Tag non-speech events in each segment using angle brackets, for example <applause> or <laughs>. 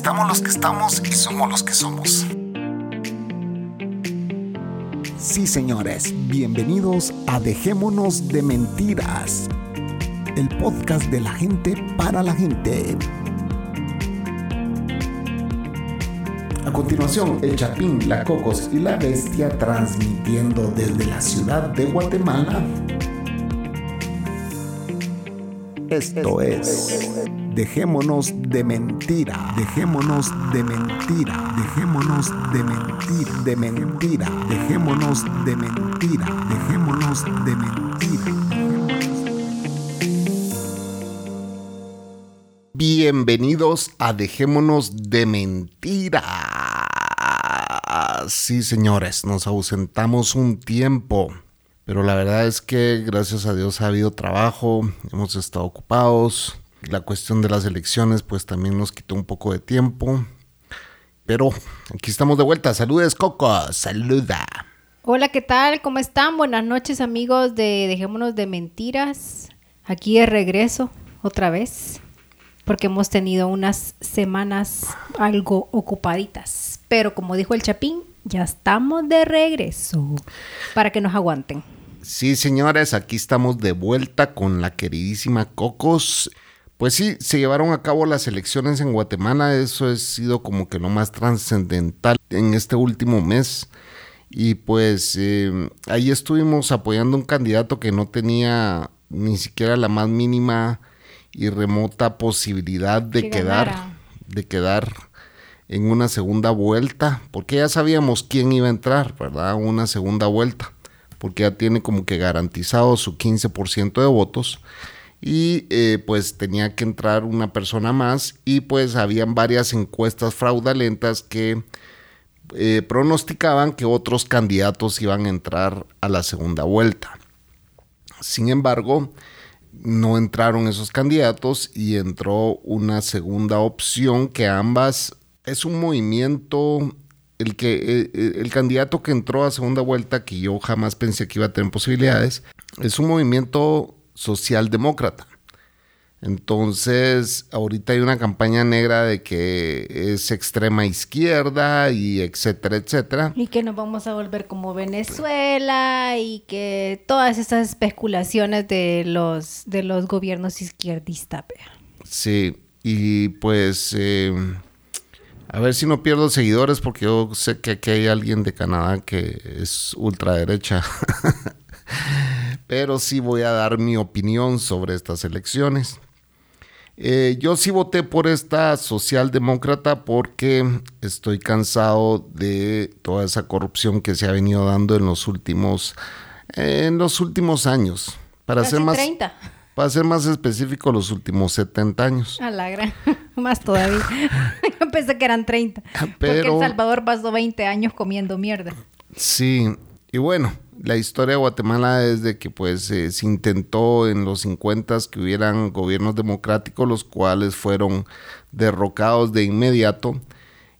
Estamos los que estamos y somos los que somos. Sí, señores, bienvenidos a Dejémonos de Mentiras, el podcast de la gente para la gente. A continuación, el Chapín, la Cocos y la Bestia transmitiendo desde la ciudad de Guatemala. Esto es Dejémonos de mentira, dejémonos de mentira, dejémonos de mentira, de mentira, dejémonos de mentira, dejémonos de mentira. Bienvenidos a Dejémonos de mentira. Sí, señores, nos ausentamos un tiempo. Pero la verdad es que gracias a Dios ha habido trabajo, hemos estado ocupados, la cuestión de las elecciones pues también nos quitó un poco de tiempo. Pero aquí estamos de vuelta. Saludes, Coco. Saluda. Hola, ¿qué tal? ¿Cómo están? Buenas noches, amigos de Dejémonos de Mentiras. Aquí de regreso, otra vez. Porque hemos tenido unas semanas algo ocupaditas. Pero como dijo el Chapín, ya estamos de regreso. Para que nos aguanten. Sí, señores, aquí estamos de vuelta con la queridísima Cocos. Pues sí, se llevaron a cabo las elecciones en Guatemala, eso ha sido como que lo más trascendental en este último mes. Y pues eh, ahí estuvimos apoyando a un candidato que no tenía ni siquiera la más mínima y remota posibilidad de quedar, de quedar en una segunda vuelta, porque ya sabíamos quién iba a entrar, ¿verdad? Una segunda vuelta, porque ya tiene como que garantizado su 15% de votos y eh, pues tenía que entrar una persona más y pues habían varias encuestas fraudulentas que eh, pronosticaban que otros candidatos iban a entrar a la segunda vuelta. Sin embargo, no entraron esos candidatos y entró una segunda opción que ambas es un movimiento el que eh, el candidato que entró a segunda vuelta que yo jamás pensé que iba a tener posibilidades es un movimiento socialdemócrata. Entonces, ahorita hay una campaña negra de que es extrema izquierda y etcétera, etcétera. Y que nos vamos a volver como Venezuela y que todas esas especulaciones de los, de los gobiernos izquierdistas. Sí, y pues eh, a ver si no pierdo seguidores porque yo sé que aquí hay alguien de Canadá que es ultraderecha. <laughs> pero sí voy a dar mi opinión sobre estas elecciones. Eh, yo sí voté por esta socialdemócrata porque estoy cansado de toda esa corrupción que se ha venido dando en los últimos, en los últimos años. Para ser más, Para ser más específico, los últimos 70 años. A la gran, <laughs> más todavía. <laughs> Yo pensé que eran 30. porque El Salvador pasó 20 años comiendo mierda. Sí, y bueno, la historia de Guatemala es de que pues eh, se intentó en los 50 que hubieran gobiernos democráticos los cuales fueron derrocados de inmediato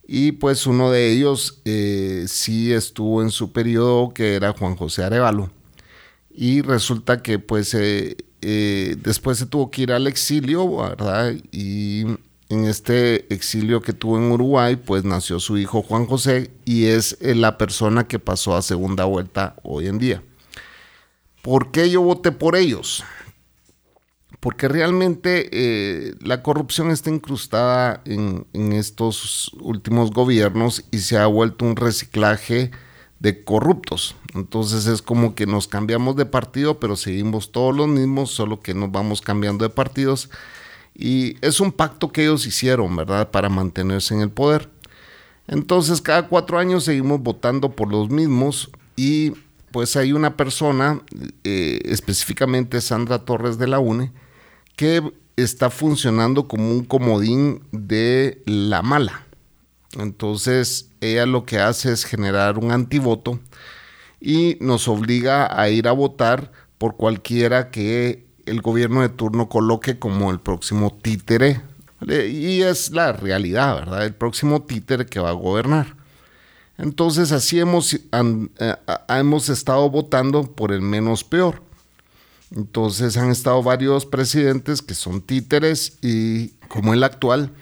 y pues uno de ellos eh, sí estuvo en su periodo que era Juan José Arevalo y resulta que pues eh, después se tuvo que ir al exilio, ¿verdad? Y en este exilio que tuvo en Uruguay, pues nació su hijo Juan José y es eh, la persona que pasó a segunda vuelta hoy en día. ¿Por qué yo voté por ellos? Porque realmente eh, la corrupción está incrustada en, en estos últimos gobiernos y se ha vuelto un reciclaje de corruptos. Entonces es como que nos cambiamos de partido, pero seguimos todos los mismos, solo que nos vamos cambiando de partidos y es un pacto que ellos hicieron, ¿verdad? Para mantenerse en el poder. Entonces, cada cuatro años seguimos votando por los mismos y pues hay una persona, eh, específicamente Sandra Torres de la UNE, que está funcionando como un comodín de la mala. Entonces, ella lo que hace es generar un antivoto y nos obliga a ir a votar por cualquiera que el gobierno de turno coloque como el próximo títere. Y es la realidad, ¿verdad? El próximo títere que va a gobernar. Entonces así hemos, eh, hemos estado votando por el menos peor. Entonces han estado varios presidentes que son títeres y como el actual.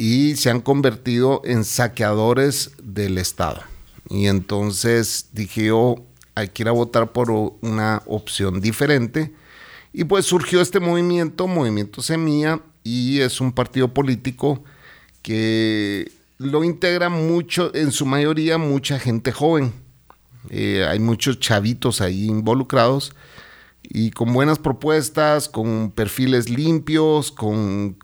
y se han convertido en saqueadores del Estado. Y entonces dije yo, hay que ir a votar por una opción diferente. Y pues surgió este movimiento, Movimiento Semilla, y es un partido político que lo integra mucho, en su mayoría, mucha gente joven. Eh, hay muchos chavitos ahí involucrados y con buenas propuestas, con perfiles limpios, con,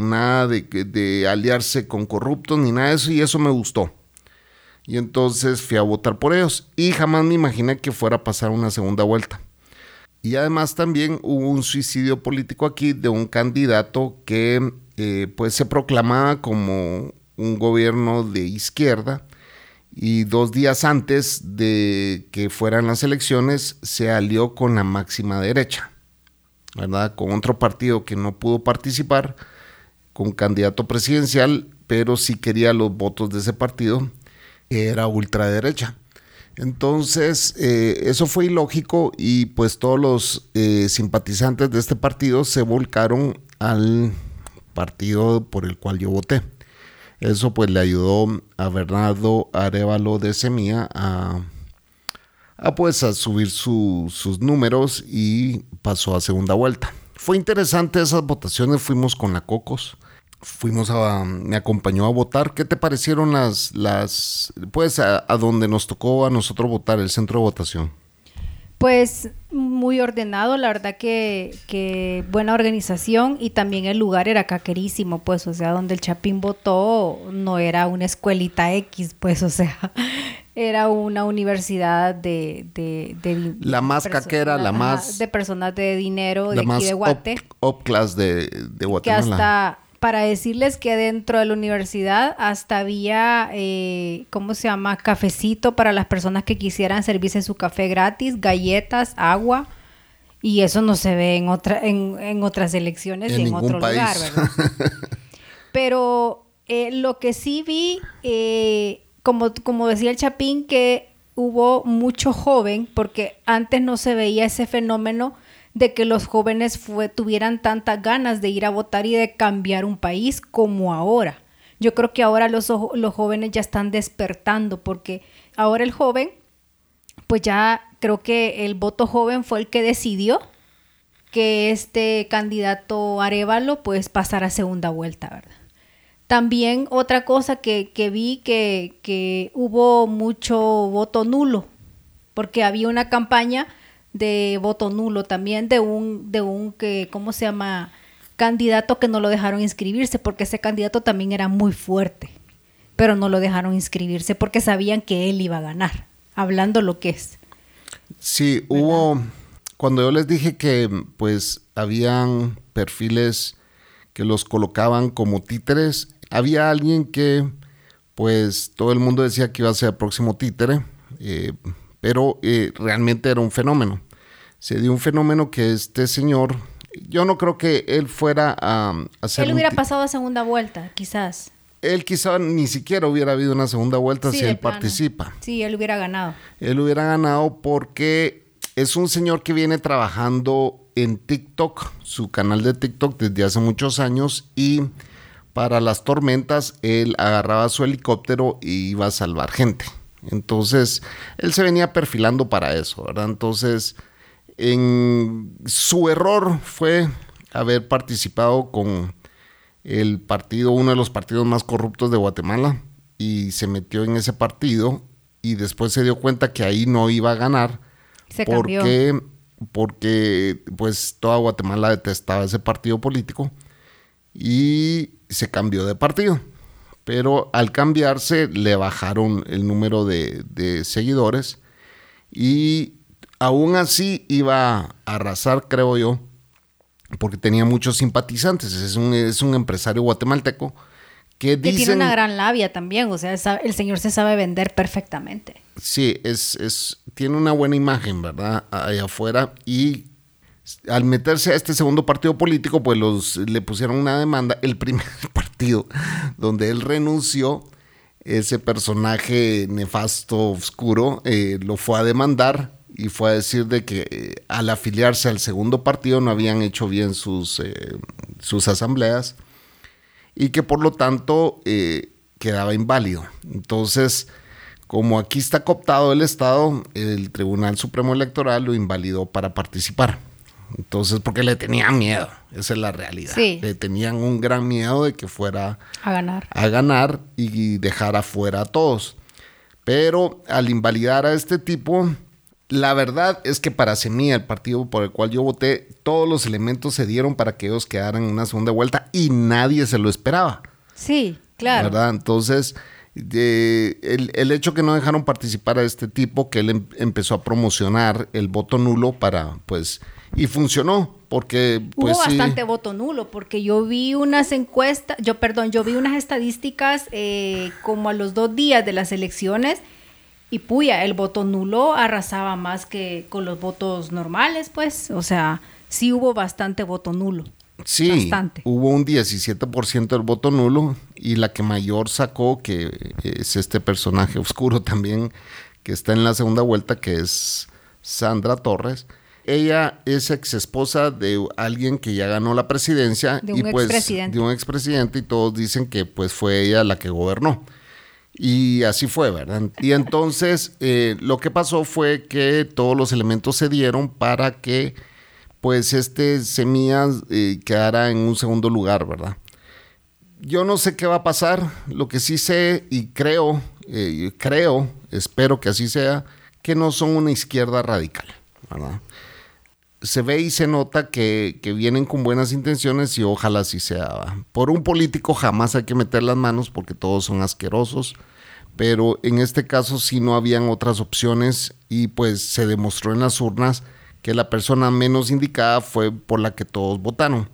nada de, de, aliarse con corruptos ni nada de eso, y eso me gustó. Y entonces fui a votar por ellos y jamás me imaginé que fuera a pasar una segunda vuelta. Y además también hubo un suicidio político aquí de un candidato que eh, pues se proclamaba como un gobierno de izquierda y dos días antes de que fueran las elecciones se alió con la máxima derecha, ¿verdad? Con otro partido que no pudo participar, con candidato presidencial, pero sí quería los votos de ese partido, era ultraderecha. Entonces, eh, eso fue ilógico y pues todos los eh, simpatizantes de este partido se volcaron al partido por el cual yo voté. Eso pues le ayudó a Bernardo Arevalo de Semilla a, pues a subir sus números y pasó a segunda vuelta. Fue interesante esas votaciones, fuimos con la Cocos, fuimos a, me acompañó a votar. ¿Qué te parecieron las, las, pues a, a donde nos tocó a nosotros votar, el centro de votación? Pues muy ordenado, la verdad que, buena organización y también el lugar era caquerísimo, pues, o sea, donde el Chapín votó no era una escuelita X, pues, o sea, <laughs> era una universidad de... de, la más caquera, la más... De personas de dinero de aquí de Guate. Up, class de, de Guatemala. Que hasta para decirles que dentro de la universidad hasta había, eh, ¿cómo se llama? Cafecito para las personas que quisieran servirse su café gratis, galletas, agua. Y eso no se ve en, otra, en, otras elecciones en, en otro lugar, ¿verdad? <laughs> Pero eh, lo que sí vi, eh, como, como decía el Chapín, que hubo mucho joven, porque antes no se veía ese fenómeno de que los jóvenes tuvieran tantas ganas de ir a votar y de cambiar un país como ahora. Yo creo que ahora los, los jóvenes ya están despertando porque ahora el joven, pues ya creo que el voto joven fue el que decidió que este candidato Arevalo pues pasara a segunda vuelta, ¿verdad? También otra cosa que, vi que, que hubo mucho voto nulo, porque había una campaña de voto nulo también de un, de un que, ¿cómo se llama? candidato que no lo dejaron inscribirse porque ese candidato también era muy fuerte, pero no lo dejaron inscribirse porque sabían que él iba a ganar, hablando lo que es. Sí, hubo, cuando yo les dije que pues habían perfiles que los colocaban como títeres, había alguien que pues todo el mundo decía que iba a ser el próximo títere, eh, pero eh, realmente era un fenómeno. Se dio un fenómeno que este señor, yo no creo que él fuera a, hacer... Él hubiera pasado a segunda vuelta, quizás. Él quizá ni siquiera hubiera habido una segunda vuelta si él participa. Sí, él hubiera ganado. Él hubiera ganado porque es un señor que viene trabajando en TikTok, su canal de TikTok desde hace muchos años y para las tormentas él agarraba su helicóptero y iba a salvar gente. Entonces, él se venía perfilando para eso, ¿verdad? Entonces, en su error fue haber participado con el partido, uno de los partidos más corruptos de Guatemala, y se metió en ese partido y después se dio cuenta que ahí no iba a ganar. Se porque, porque pues toda Guatemala detestaba ese partido político y se cambió de partido pero al cambiarse le bajaron el número de, seguidores y aún así iba a arrasar, creo yo, porque tenía muchos simpatizantes. Es un, es un empresario guatemalteco que dice... tiene una gran labia también, o sea, el señor se sabe vender perfectamente. Sí, es, es, tiene una buena imagen, ¿verdad? Allá afuera y al meterse a este segundo partido político, pues los, le pusieron una demanda. El primer <laughs> partido donde él renunció, ese personaje nefasto, oscuro, eh, lo fue a demandar y fue a decir de que eh, al afiliarse al segundo partido no habían hecho bien sus, eh, sus asambleas. y que por lo tanto quedaba inválido. Entonces, como aquí está cooptado el Estado, el Tribunal Supremo Electoral lo invalidó para participar. Entonces, porque le tenían miedo, esa es la realidad. Le tenían un gran miedo de que fuera a ganar. A ganar y dejar afuera a todos. Pero al invalidar a este tipo, la verdad es que para Semilla, el partido por el cual yo voté, todos los elementos se dieron para que ellos quedaran en una segunda vuelta y nadie se lo esperaba. Sí, claro. ¿Verdad? Entonces, el, el, hecho que no dejaron participar a este tipo, que él em, empezó a promocionar el voto nulo para, pues, y funcionó, porque pues, hubo bastante voto nulo, porque yo vi unas encuestas, yo perdón, yo vi unas estadísticas eh, como a los dos días de las elecciones y puya, el voto nulo arrasaba más que con los votos normales, pues. O sea, sí hubo bastante voto nulo. Sí, bastante. hubo un 17% del voto nulo y la que mayor sacó, que es este personaje <laughs> oscuro también, que está en la segunda vuelta, que es Sandra Torres. Ella es ex esposa de alguien que ya ganó la presidencia de un y pues de un expresidente y todos dicen que pues fue ella la que gobernó. Y así fue, ¿verdad? Y entonces eh, lo que pasó fue que todos los elementos se dieron para que pues este Semillas eh, quedara en un segundo lugar, ¿verdad? Yo no sé qué va a pasar, lo que sí sé y creo, eh, creo, espero que así sea, que no son una izquierda radical, ¿verdad? Se ve y se nota que, vienen con buenas intenciones y ojalá así sea. Por un político jamás hay que meter las manos porque todos son asquerosos pero en este caso sí no habían otras opciones y pues se demostró en las urnas que la persona menos indicada fue por la que todos votaron.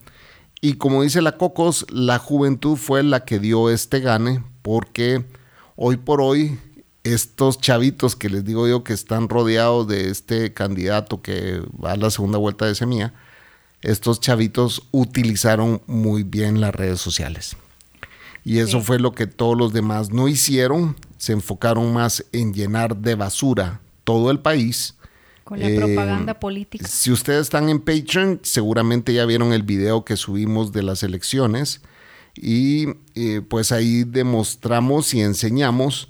Y como dice la Cocos, la juventud fue la que dio este gane porque hoy por hoy estos chavitos que les digo yo que están rodeados de este candidato que va a la segunda vuelta de semilla, estos chavitos utilizaron muy bien las redes sociales. Y eso fue lo que todos los demás no hicieron se enfocaron más en llenar de basura todo el país. Con la propaganda eh, política. Si ustedes están en Patreon, seguramente ya vieron el video que subimos de las elecciones y eh, pues ahí demostramos y enseñamos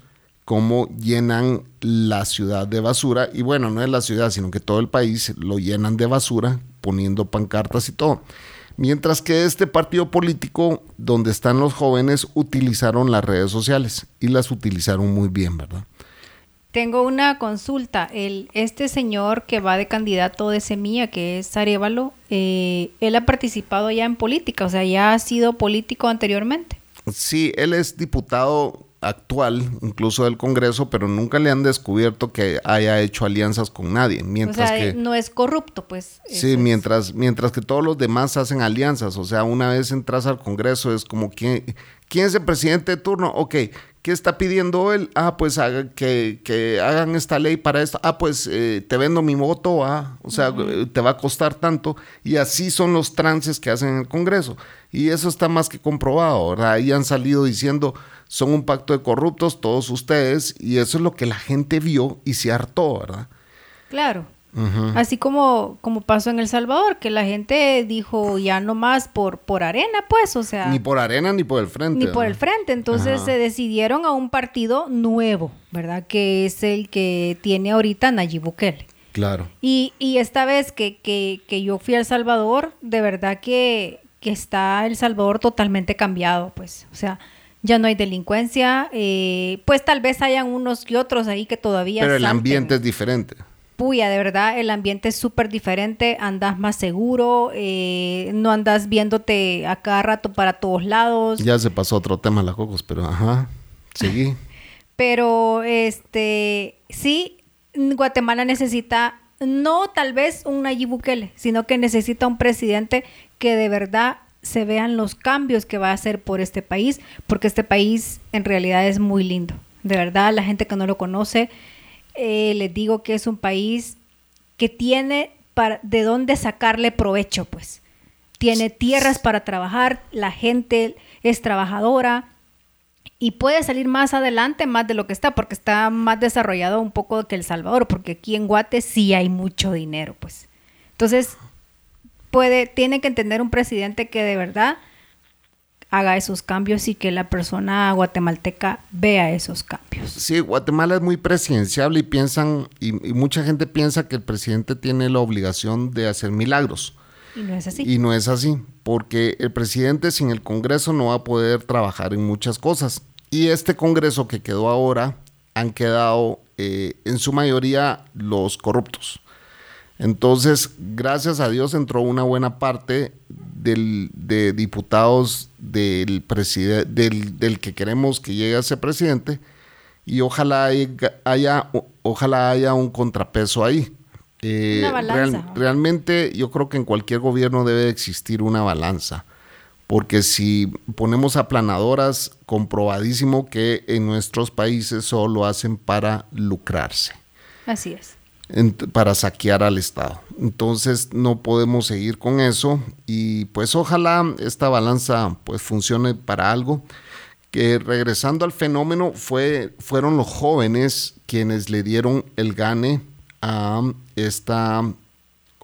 cómo llenan la ciudad de basura. Y bueno, no es la ciudad, sino que todo el país lo llenan de basura, poniendo pancartas y todo. Mientras que este partido político, donde están los jóvenes, utilizaron las redes sociales y las utilizaron muy bien, ¿verdad? Tengo una consulta. El, este señor que va de candidato de semilla, que es Arevalo, eh, él ha participado ya en política, o sea, ya ha sido político anteriormente. Sí, él es diputado actual, incluso del Congreso, pero nunca le han descubierto que haya hecho alianzas con nadie. Mientras o sea, que, no es corrupto, pues. Sí, mientras, mientras que todos los demás hacen alianzas. O sea, una vez entras al Congreso es como, ¿quién, ¿quién es el presidente de turno? Ok, ¿qué está pidiendo él? Ah, pues que, que, hagan esta ley para esto. Ah, pues eh, te vendo mi voto, ah, o sea, te va a costar tanto. Y así son los trances que hacen en el Congreso. Y eso está más que comprobado, ¿verdad? Ahí han salido diciendo son un pacto de corruptos todos ustedes y eso es lo que la gente vio y se hartó, ¿verdad? Claro. Así como, como pasó en El Salvador, que la gente dijo ya no más por, por arena, pues, o sea... Ni por arena ni por el frente. Ni por el frente, entonces se decidieron a un partido nuevo, ¿verdad? Que es el que tiene ahorita Nayib Bukele. Claro. Y, y esta vez que, que, que yo fui a El Salvador, de verdad que, que está El Salvador totalmente cambiado, pues, o sea ya no hay delincuencia, eh, pues tal vez hayan unos y otros ahí que todavía... Pero el ambiente es diferente. Puya, de verdad, el ambiente es súper diferente, andas más seguro, eh, no andas viéndote a cada rato para todos lados. Ya se pasó otro tema, la Cocos, pero ajá, seguí. <laughs> pero, este, sí, Guatemala necesita, no tal vez un Nayib Bukele, sino que necesita un presidente que de verdad se vean los cambios que va a hacer por este país, porque este país en realidad es muy lindo. De verdad, la gente que no lo conoce, eh, les digo que es un país que tiene de dónde sacarle provecho, pues. Tiene tierras para trabajar, la gente es trabajadora y puede salir más adelante más de lo que está, porque está más desarrollado un poco que El Salvador, porque aquí en Guate sí hay mucho dinero, pues. Entonces, puede, tiene que entender un presidente que de verdad haga esos cambios y que la persona guatemalteca vea esos cambios. Sí, Guatemala es muy presidenciable y piensan, y, mucha gente piensa que el presidente tiene la obligación de hacer milagros. Y no es así. Y no es así, porque el presidente sin el Congreso no va a poder trabajar en muchas cosas. Y este Congreso que quedó ahora han quedado eh, en su mayoría los corruptos. Entonces, gracias a Dios entró una buena parte del, de diputados del, del, del que queremos que llegue a ser presidente y ojalá haya, ojalá haya un contrapeso ahí. Eh, una balanza. realmente yo creo que en cualquier gobierno debe existir una balanza, porque si ponemos aplanadoras, comprobadísimo que en nuestros países solo hacen para lucrarse. Así es para saquear al Estado. Entonces no podemos seguir con eso y pues ojalá esta balanza pues funcione para algo. Que regresando al fenómeno fue, fueron los jóvenes quienes le dieron el gane a esta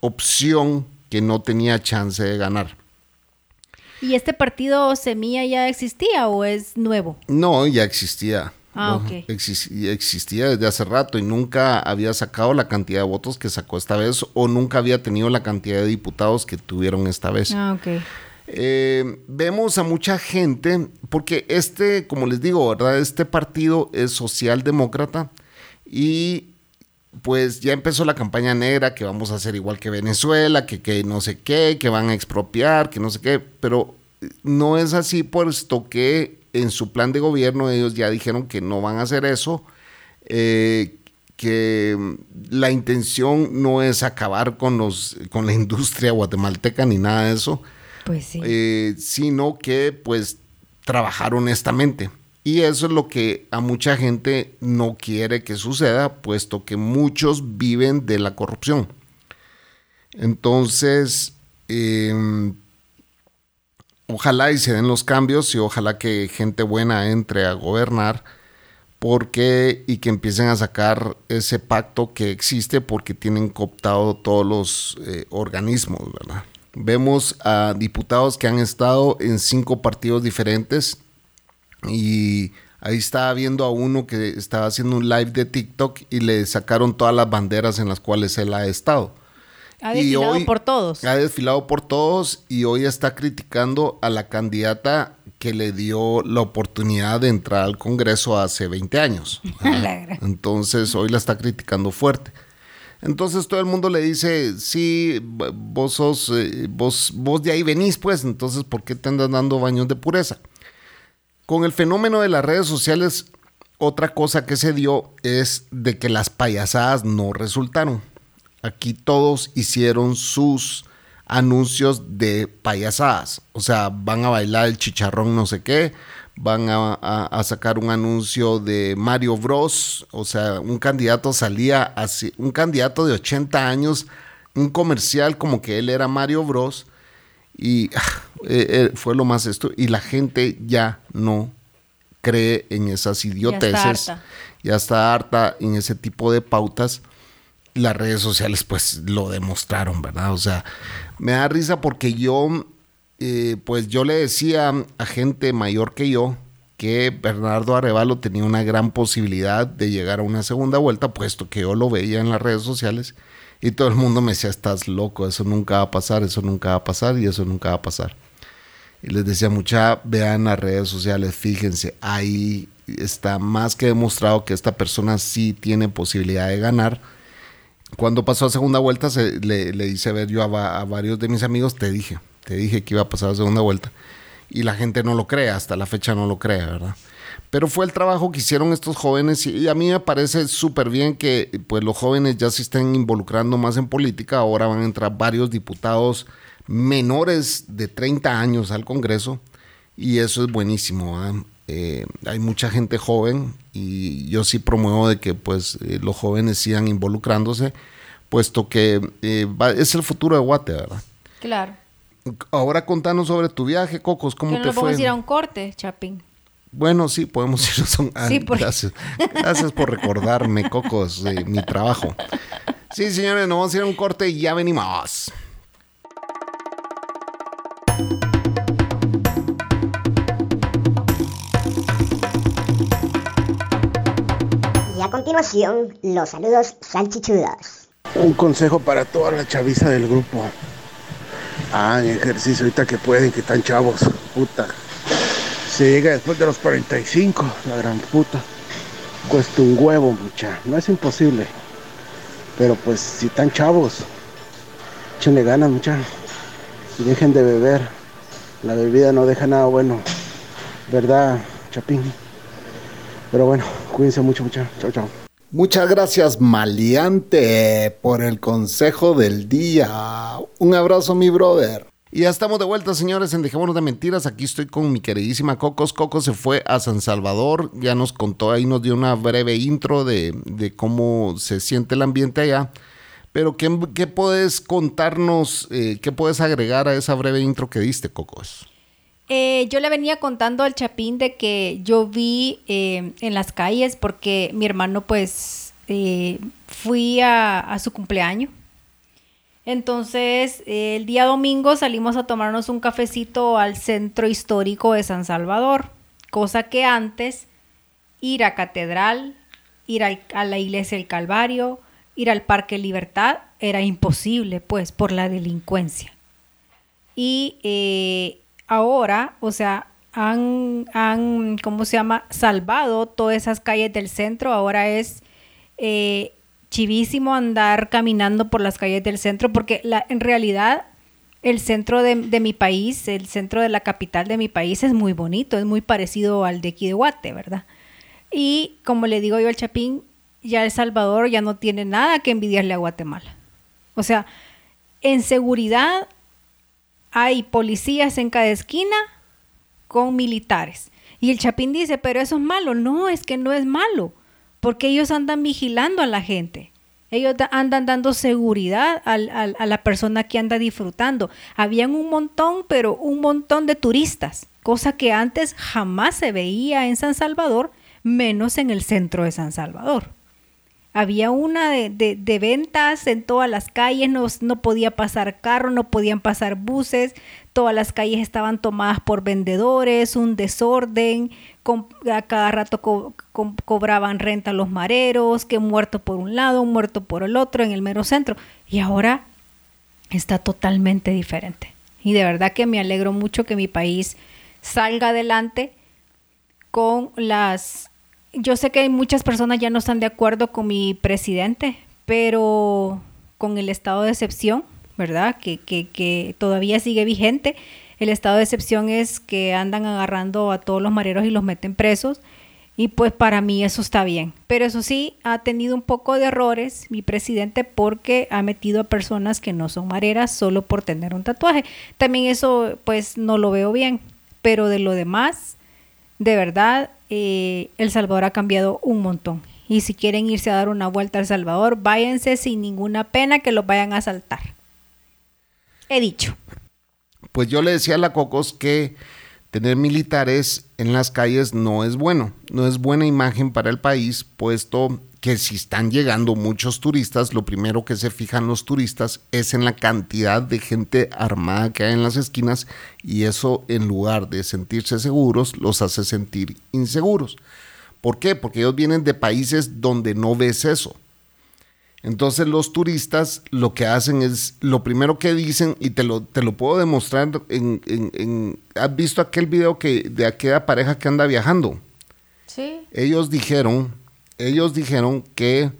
opción que no tenía chance de ganar. ¿Y este partido Semilla ya existía o es nuevo? No, ya existía. Ah, ok. existía desde hace rato y nunca había sacado la cantidad de votos que sacó esta vez o nunca había tenido la cantidad de diputados que tuvieron esta vez. Ah, ok. Eh, vemos a mucha gente, porque este, como les digo, ¿verdad? Este partido es socialdemócrata y pues ya empezó la campaña negra, que vamos a hacer igual que Venezuela, que, que no sé qué, que van a expropiar, que no sé qué, pero no es así puesto que en su plan de gobierno ellos ya dijeron que no van a hacer eso, eh, que la intención no es acabar con, los, con la industria guatemalteca ni nada de eso, pues sí. Eh, sino que pues trabajar honestamente. Y eso es lo que a mucha gente no quiere que suceda, puesto que muchos viven de la corrupción. Entonces, eh, ojalá y se den los cambios y ojalá que gente buena entre a gobernar porque y que empiecen a sacar ese pacto que existe porque tienen cooptado todos los eh, organismos, ¿verdad? Vemos a diputados que han estado en cinco partidos diferentes y ahí estaba viendo a uno que estaba haciendo un live de TikTok y le sacaron todas las banderas en las cuales él ha estado. Ha desfilado por todos. Ha desfilado por todos y hoy está criticando a la candidata que le dio la oportunidad de entrar al Congreso hace 20 años. <laughs> Entonces hoy la está criticando fuerte. Entonces todo el mundo le dice, sí, vos sos, eh, vos, vos de ahí venís, pues, entonces ¿por qué te andas dando baños de pureza? Con el fenómeno de las redes sociales, otra cosa que se dio es de que las payasadas no resultaron. Aquí todos hicieron sus anuncios de payasadas. O sea, van a bailar el chicharrón no sé qué, van a, sacar un anuncio de Mario Bros. O sea, un candidato salía así, un candidato de 80 años, un comercial como que él era Mario Bros. Y ah, eh, eh, fue lo más esto. Y la gente ya no cree en esas idioteces. Ya está harta en ese tipo de pautas las redes sociales pues lo demostraron, ¿verdad? O sea, me da risa porque yo, eh, pues yo le decía a gente mayor que yo que Bernardo Arevalo tenía una gran posibilidad de llegar a una segunda vuelta, puesto que yo lo veía en las redes sociales y todo el mundo me decía, estás loco, eso nunca va a pasar, eso nunca va a pasar y eso nunca va a pasar. Y les decía, mucha, vean las redes sociales, fíjense, ahí está más que demostrado que esta persona sí tiene posibilidad de ganar cuando pasó a segunda vuelta, se, le, hice ver yo a, varios de mis amigos, te dije, te dije que iba a pasar a segunda vuelta. Y la gente no lo cree, hasta la fecha no lo cree, ¿verdad? Pero fue el trabajo que hicieron estos jóvenes y a mí me parece súper bien que pues, los jóvenes ya se estén involucrando más en política. Ahora van a entrar varios diputados menores de 30 años al Congreso y eso es buenísimo. Eh, hay mucha gente joven y yo sí promuevo de que pues eh, los jóvenes sigan involucrándose, puesto que eh, es el futuro de Guate, ¿verdad? Claro. Ahora contanos sobre tu viaje, Cocos, ¿cómo te fue? Podemos ir a un corte, Chapín. Bueno, sí, podemos ir a un... Ah, sí, gracias. Gracias por recordarme, Cocos, mi trabajo. Sí, señores, nos vamos a ir a un corte y ya venimos. Continuación los saludos salchichudos. Un consejo para toda la chaviza del grupo. Ah, ejercicio ahorita que pueden, que están chavos. Puta. Se llega después de los 45, la gran puta. Cuesta un huevo, mucha. No es imposible. Pero pues si están chavos, échenle ganas, mucha. Y dejen de beber. La bebida no deja nada bueno. ¿Verdad, Chapín? Pero bueno, cuídense mucho, mucha. Chao, chao. Muchas gracias, Maleante, por el consejo del día. Un abrazo, mi brother. Y ya estamos de vuelta, señores, en Dejémonos de Mentiras. Aquí estoy con mi queridísima Cocos. Cocos se fue a San Salvador. Ya nos contó ahí, nos dio una breve intro de, cómo se siente el ambiente allá. Pero, ¿qué, qué puedes contarnos, eh, qué puedes agregar a esa breve intro que diste, Cocos? Eh, yo le venía contando al Chapín de que yo vi eh, en las calles porque mi hermano, pues, fui a su cumpleaños entonces, el día domingo salimos a tomarnos un cafecito al centro histórico de San Salvador, cosa que antes ir a Catedral, ir a la iglesia del Calvario, ir al Parque Libertad era imposible, pues, por la delincuencia. Y eh, ahora, o sea, han, han, ¿cómo se llama?, salvado todas esas calles del centro, ahora es... Eh, chivísimo andar caminando por las calles del centro, porque en realidad el centro de, mi país, el centro de la capital de mi país es muy bonito, es muy parecido al de aquí de Guate, ¿verdad? Y como le digo yo al Chapín, ya El Salvador ya no tiene nada que envidiarle a Guatemala. O sea, en seguridad hay policías en cada esquina con militares. Y el Chapín dice, pero eso es malo. No, es que no es malo porque ellos andan vigilando a la gente. Ellos andan dando seguridad a la persona que anda disfrutando. Habían un montón, pero un montón de turistas, cosa que antes jamás se veía en San Salvador, menos en el centro de San Salvador. Había una de, ventas en todas las calles, no, no podía pasar carro, no podían pasar buses, todas las calles estaban tomadas por vendedores, un desorden, a cada rato cobraban renta los mareros, que muerto por un lado, muerto por el otro, en el mero centro. Y ahora está totalmente diferente. Y de verdad que me alegro mucho que mi país salga adelante con las... Yo sé que muchas personas ya no están de acuerdo con mi presidente, pero con el estado de excepción, ¿verdad? Que, que, que todavía sigue vigente el estado de excepción es que andan agarrando a todos los mareros y los meten presos. Y pues para mí eso está bien. Pero eso sí, ha tenido un poco de errores mi presidente porque ha metido a personas que no son mareras solo por tener un tatuaje. También eso pues no lo veo bien. Pero de lo demás, de verdad, eh, El Salvador ha cambiado un montón. Y si quieren irse a dar una vuelta a El Salvador, váyanse sin ninguna pena que los vayan a asaltar. He dicho pues yo le decía a la Cocos que tener militares en las calles no es bueno, no es buena imagen para el país, puesto que si están llegando muchos turistas, lo primero que se fijan los turistas es en la cantidad de gente armada que hay en las esquinas y eso en lugar de sentirse seguros los hace sentir inseguros. ¿Por qué? Porque ellos vienen de países donde no ves eso. Entonces los turistas lo que hacen es, lo primero que dicen, y te lo, te lo puedo demostrar en, ¿Has visto aquel video que, de aquella pareja que anda viajando? Sí. Ellos dijeron, ellos dijeron que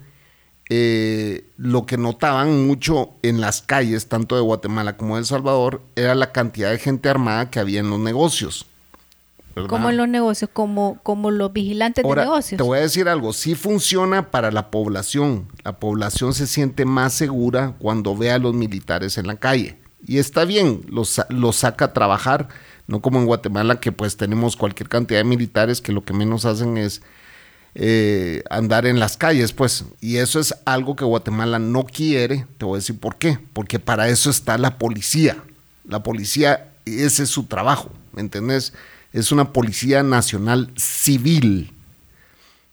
eh, lo que notaban mucho en las calles, tanto de Guatemala como de El Salvador, era la cantidad de gente armada que había en los negocios. Como en los negocios, como, como los vigilantes de negocios. Te voy a decir algo, sí funciona para la población. La población se siente más segura cuando ve a los militares en la calle. Y está bien, los, los saca a trabajar, no como en Guatemala que pues tenemos cualquier cantidad de militares que lo que menos hacen es eh, andar en las calles, pues. Y eso es algo que Guatemala no quiere. Te voy a decir por qué. Porque para eso está la policía. La policía, ese es su trabajo, ¿me entendés? es una policía nacional civil,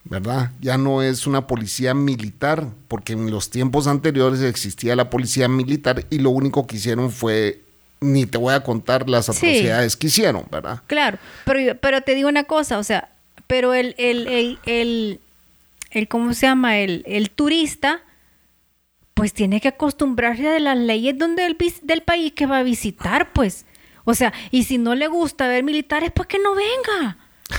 ¿verdad? Ya no es una policía militar, porque en los tiempos anteriores existía la policía militar y lo único que hicieron fue, ni te voy a contar las atrocidades que hicieron, ¿verdad? Claro, pero, pero te digo una cosa, o sea, pero el, el, el ¿cómo se llama? El, el turista, pues tiene que acostumbrarse a las leyes donde el, del país que va a visitar, pues. O sea, y si no le gusta ver militares, pues que no venga.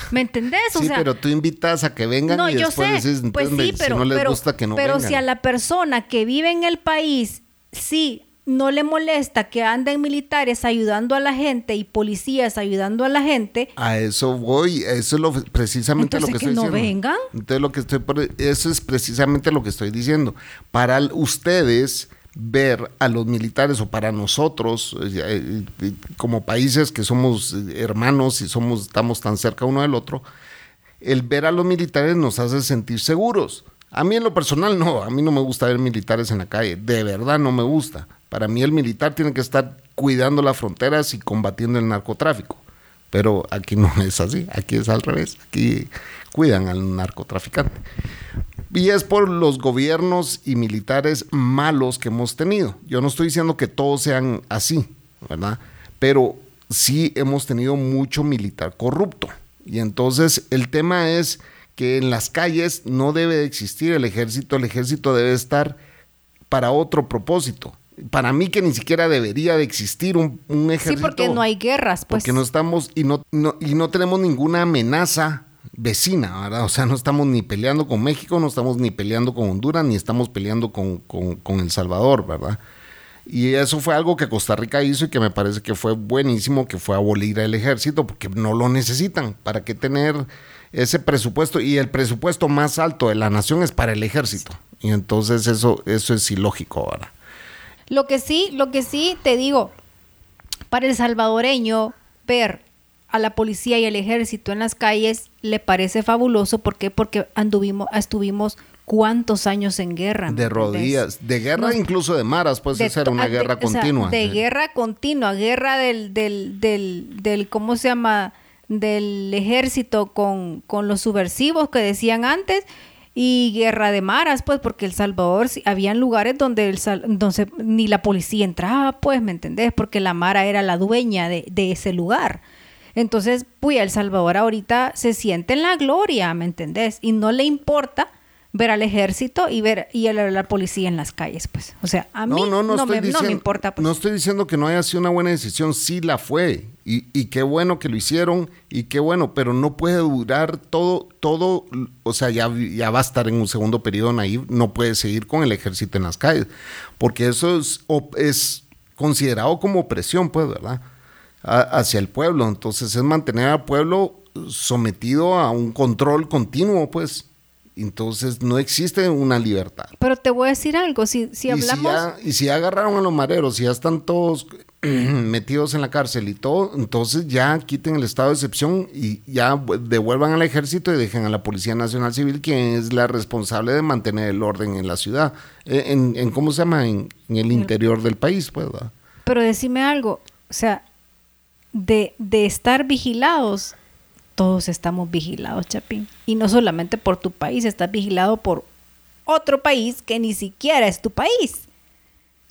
¿Me entendés? O sí, sea, pero tú invitas a que vengan no, y yo después sé. decís, pues sí, pero, si no les pero- gusta que no pero vengan. si a la persona que vive en el país, sí, no le molesta que anden militares ayudando a la gente y policías ayudando a la gente, A eso voy, eso es lo, precisamente lo que, Entonces, estoy que no diciendo. vengan. Entonces lo que estoy eso es precisamente lo que estoy diciendo. Para ustedes ver a los militares o para nosotros eh, eh, eh, como países que somos hermanos y somos estamos tan cerca uno del otro, el ver a los militares nos hace sentir seguros. A mí en lo personal no, a mí no me gusta ver militares en la calle, de verdad no me gusta. Para mí el militar tiene que estar cuidando las fronteras y combatiendo el narcotráfico. Pero aquí no es así, aquí es al revés, aquí cuidan al narcotraficante. Y es por los gobiernos y militares malos que hemos tenido. Yo no estoy diciendo que todos sean así, ¿verdad? Pero sí hemos tenido mucho militar corrupto. Y entonces el tema es que en las calles no debe de existir el ejército, el ejército debe estar para otro propósito. Para mí que ni siquiera debería de existir un, un sí, ejército. porque no hay guerras, pues. Porque no estamos y no, no- y no tenemos ninguna amenaza vecina, ¿verdad? O sea, no estamos ni peleando con México, no estamos ni peleando con Honduras, ni estamos peleando con, con- con El Salvador, ¿verdad? Y eso fue algo que Costa Rica hizo y que me parece que fue buenísimo, que fue abolir el ejército, porque no lo necesitan. ¿Para qué tener ese presupuesto? Y el presupuesto más alto de la nación es para el ejército. Y entonces eso, eso es ilógico ahora. Lo que sí, lo que sí te digo, para el salvadoreño ver a la policía y el ejército en las calles le parece fabuloso, ¿por qué? Porque anduvimos, estuvimos cuántos años en guerra. ¿me De rodillas, de guerra incluso de maras, de esa era to- una de- guerra o sea, continua. de Sí. guerra continua, guerra del, del, del, del, ¿cómo se llama? Del ejército con, con los subversivos que decían antes y guerra de maras, pues, porque El Salvador, habían lugares donde, el, donde ni la policía entraba, pues, ¿me entendés? Porque la mara era la dueña de, de ese lugar. Entonces, pues, El Salvador ahorita se siente en la gloria, ¿me entendés? Y no le importa ver al ejército y ver y a la, policía en las calles, pues. O sea, a mí no, me, no diciendo- me importa, pues. No estoy diciendo que no haya sido una buena decisión, sí la fue. Y, y qué bueno que lo hicieron y qué bueno, pero no puede durar todo, todo, o sea, ya, ya va a estar en un segundo periodo ahí, no puede seguir con el ejército en las calles, porque eso es, es considerado como opresión, pues, ¿verdad? A- hacia el pueblo. Entonces es mantener al pueblo sometido a un control continuo, pues. Entonces no existe una libertad. Pero te voy a decir algo, si, si Y hablamos... ya, y si ya agarraron a los mareros, si ya están todos <clears throat> metidos en la cárcel y todo, entonces ya quiten el estado de excepción y ya vu- devuelvan al ejército y dejen a la Policía Nacional Civil, quien es la responsable de mantener el orden en la ciudad, eh, en, en- ¿cómo se llama? En, en el interior del país, pues, ¿verdad? Pero decime algo, o sea, de, de estar vigilados, todos estamos vigilados, Chapín. Y no solamente por tu país, estás vigilado por otro país que ni siquiera es tu país.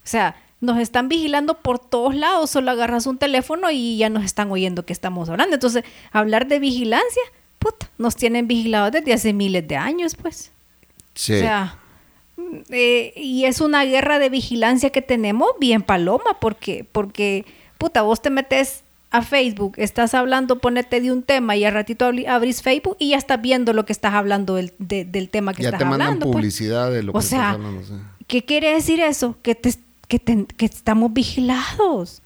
O sea, nos están vigilando por todos lados, solo agarras un teléfono y ya nos están oyendo que estamos hablando. Entonces, hablar de vigilancia, puta, nos tienen vigilados desde hace miles de años, pues. Sí. O sea, eh, y es una guerra de vigilancia que tenemos bien paloma, porque, porque, puta, vos te metes a Facebook, estás hablando, ponete de un tema y al ratito abrís Facebook y ya estás viendo lo que estás hablando del, de- del tema que ya estás te mandan hablando. pues. publicidad de lo O que sea, estás hablando. ¿Qué quiere decir eso? Que, te- que, te- que estamos vigilados.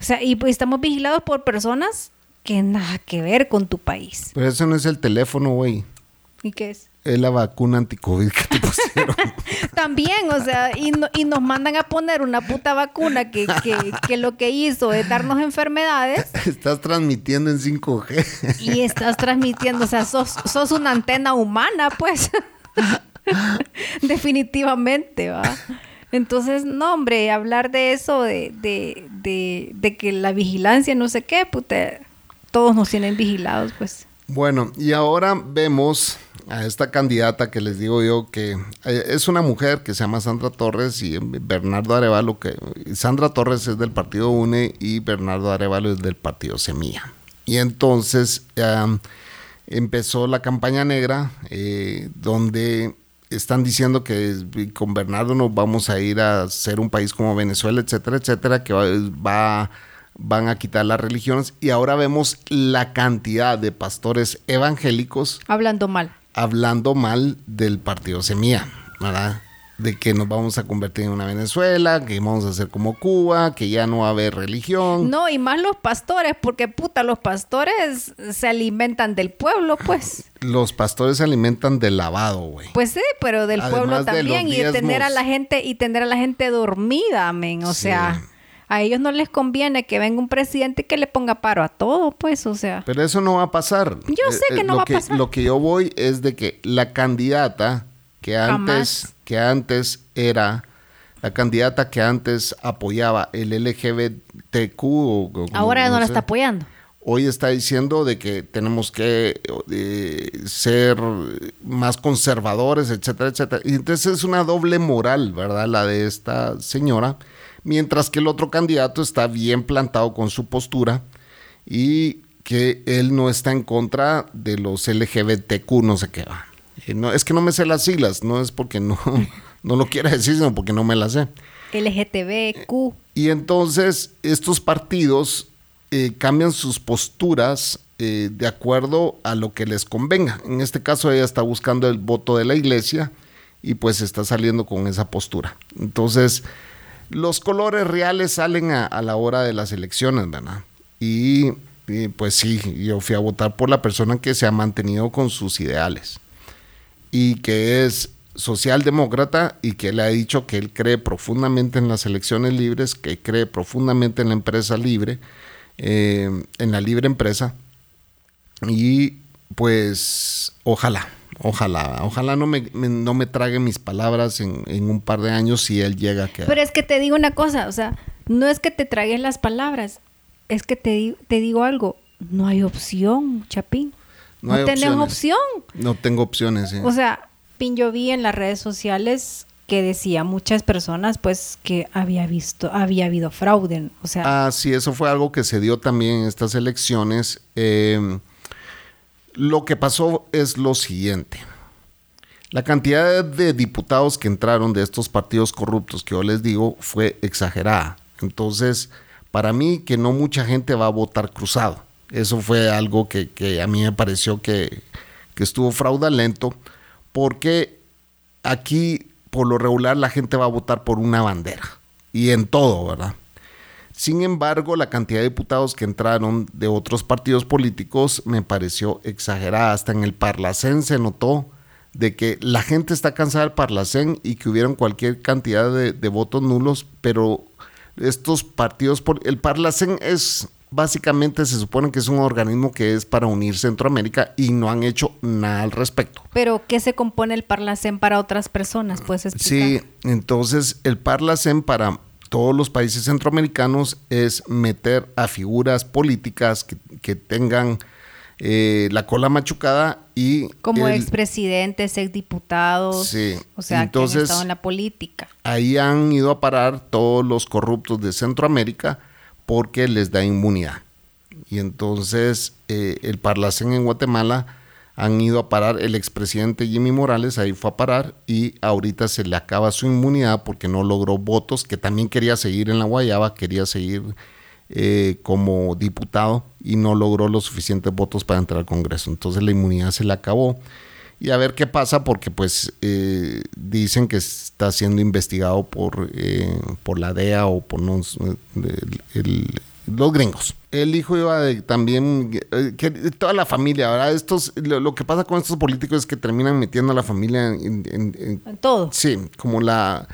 O sea, y pues estamos vigilados por personas que nada que ver con tu país. Pero eso no es el teléfono, güey. ¿Y qué es? Es la vacuna anticovid que te pusieron. <laughs> También, o sea, y, no- y nos mandan a poner una puta vacuna que, que, que lo que hizo es darnos enfermedades <laughs> Estás transmitiendo en 5G. y estás transmitiendo, o sea, sos, sos una antena humana, pues. <laughs> Definitivamente, va. Entonces, no, hombre, hablar de eso, de, de, de, de que la vigilancia, no sé qué, puta, todos nos tienen vigilados, pues. Bueno, y ahora vemos a esta candidata que les digo yo que eh, es una mujer que se llama Sandra Torres y Bernardo Arevalo, que Sandra Torres es del partido UNE y Bernardo Arevalo es del partido Semilla. Y entonces, empezó la campaña negra, eh, donde están diciendo que con Bernardo nos vamos a ir a ser un país como Venezuela, etcétera, etcétera, que va, van a quitar las religiones. Y ahora vemos la cantidad de pastores evangélicos hablando mal. Hablando mal del partido Semilla, ¿verdad? de que nos vamos a convertir en una Venezuela, que vamos a ser como Cuba, que ya no va a haber religión. No, y más los pastores, porque puta, los pastores se alimentan del pueblo, pues. Los pastores se alimentan del lavado, güey. Pues sí, pero del pueblo también y tener a la gente y tener a la gente dormida, amén, o sea, a ellos no les conviene que venga un presidente que le ponga paro a todo, pues, o sea. Pero eso no va a pasar. Yo eh, sé que eh, no va a pasar. Lo que yo voy es de que la candidata que antes, que antes era la candidata que antes apoyaba el LGBTQ. Ahora no, la está apoyando. Hoy está diciendo de que tenemos que eh, ser más conservadores, etcétera, etcétera. Y entonces es una doble moral, ¿verdad? La de esta señora. Mientras que el otro candidato está bien plantado con su postura y que él no está en contra de los LGBTQ, no sé qué va. Eh, no, es que no me sé las siglas, no es porque no, <laughs> no lo quiera decir, sino porque no me las sé. LGTBQ. Y entonces estos partidos eh, cambian sus posturas eh, de acuerdo a lo que les convenga. En este caso ella está buscando el voto de la iglesia y pues está saliendo con esa postura. Entonces los colores reales salen a, la hora de las elecciones, ¿verdad? y pues sí, yo fui a votar por la persona que se ha mantenido con sus ideales y que es socialdemócrata y que le ha dicho que él cree profundamente en las elecciones libres, que cree profundamente en la empresa libre, eh, en la libre empresa. Y pues ojalá, ojalá, ojalá no me, no me trague mis palabras en, un par de años si él llega a quedar. Pero es que te digo una cosa, o sea, no es que te tragues las palabras, es que te, te digo algo, no hay opción, Chapín. No, no opción. No tengo opciones. O sea, yo vi en las redes sociales que decía muchas personas pues que había visto había habido fraude o sea ah sí eso fue algo que se dio también en estas elecciones em, lo que pasó es lo siguiente la cantidad de diputados que entraron de estos partidos corruptos que yo les digo fue exagerada entonces para mí que no mucha gente va a votar cruzado eso fue algo que, a mí me pareció que, estuvo fraudulento, porque aquí, por lo regular, la gente va a votar por una bandera. Y en todo, ¿verdad? Sin embargo, la cantidad de diputados que entraron de otros partidos políticos me pareció exagerada. Hasta en el Parlacén se notó de que la gente está cansada del Parlacén y que hubieron cualquier cantidad de, de votos nulos, pero estos partidos, el Parlacén es básicamente se supone que es un organismo que es para unir Centroamérica y no han hecho nada al respecto. Pero ¿qué se compone el Parlacen para otras personas? Pues Sí, entonces el Parlacen para todos los países centroamericanos es meter a figuras políticas que, tengan eh, la cola machucada y... Como expresidentes, exdiputados. Sí. O sea, Entonces, que han estado en la política. Ahí han ido a parar todos los corruptos de Centroamérica porque les da inmunidad. Y entonces eh, el Parlacén en Guatemala han ido a parar, el expresidente Jimmy Morales ahí fue a parar y ahorita se le acaba su inmunidad porque no logró votos, que también quería seguir en la Guayaba, quería seguir eh, como diputado y no logró los suficientes votos para entrar al Congreso. Entonces la inmunidad se le acabó y a ver qué pasa porque pues eh, dicen que está siendo investigado por, eh, por la DEA o por los, gringos. El hijo iba de, también, eh, que toda la familia, ¿verdad? Estos, lo, que pasa con estos políticos es que terminan metiendo a la familia en, en todo. Sí, como la,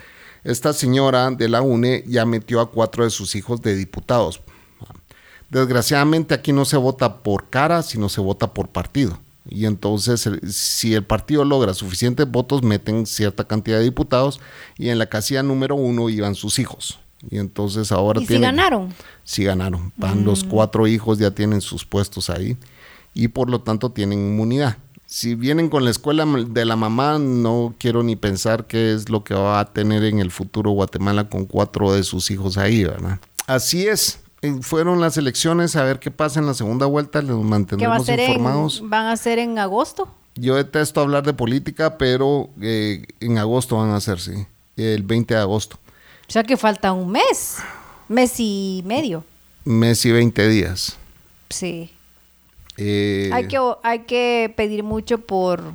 esta señora de la UNE ya metió a cuatro de sus hijos de diputados. Desgraciadamente aquí no se vota por cara, sino se vota por partido. Y entonces, si el partido logra suficientes votos, meten cierta cantidad de diputados y en la casilla número uno iban sus hijos. Y entonces ahora ¿Y si ganaron? Sí ganaron. Van los mm. cuatro hijos, ya tienen sus puestos ahí y por lo tanto tienen inmunidad. Si vienen con la escuela de la mamá, no quiero ni pensar qué es lo que va a tener en el futuro Guatemala con cuatro de sus hijos ahí, ¿verdad? Así es, eh, fueron las elecciones, a ver qué pasa en la segunda vuelta, les ¿Qué va a mantendremos ser informados. en, van a ser en agosto? Yo detesto hablar de política, pero eh, en agosto van a ser, sí. El 20 de agosto. O sea que falta un mes, mes y medio. Mes y 20 días. Sí. Eh, Hay que, hay que pedir mucho por,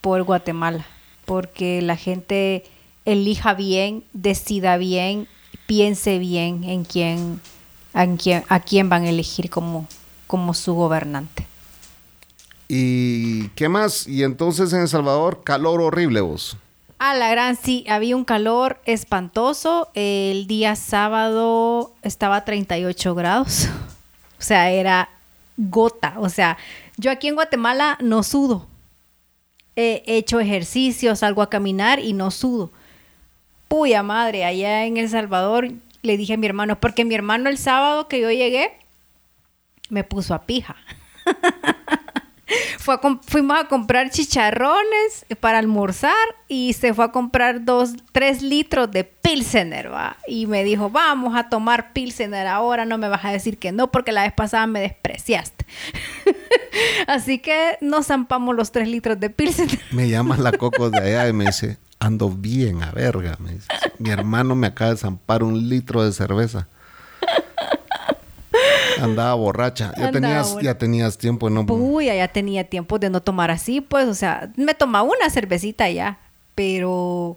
por Guatemala, porque la gente elija bien, decida bien, piense bien en quién, en quién, a quién van a elegir como, como su gobernante. ¿Y qué más? Y entonces en El Salvador, calor horrible vos. A la gran, sí, había un calor espantoso. El día sábado estaba a 38 grados. <laughs> O sea, era gota. O sea, yo aquí en Guatemala no sudo. He hecho ejercicio, salgo a caminar y no sudo. Puya madre, allá en El Salvador le dije a mi hermano, porque mi hermano el sábado que yo llegué me puso a pija. <laughs> <laughs> Fue fuimos a comprar chicharrones para almorzar y se fue a comprar dos, tres litros de Pilsener, ¿va? Y me dijo, vamos a tomar Pilsener ahora, no me vas a decir que no, porque la vez pasada me despreciaste. <laughs> Así que nos zampamos los tres litros de Pilsener. <laughs> Me llama la Coco de allá y me dice, ando bien a verga. Me dice. Mi hermano me acaba de zampar un litro de cerveza. Andaba borracha. Ya, tenías, borracha. ya tenías tiempo de no... Uy, ya tenía tiempo de no tomar así, pues, o sea, me tomaba una cervecita ya, pero...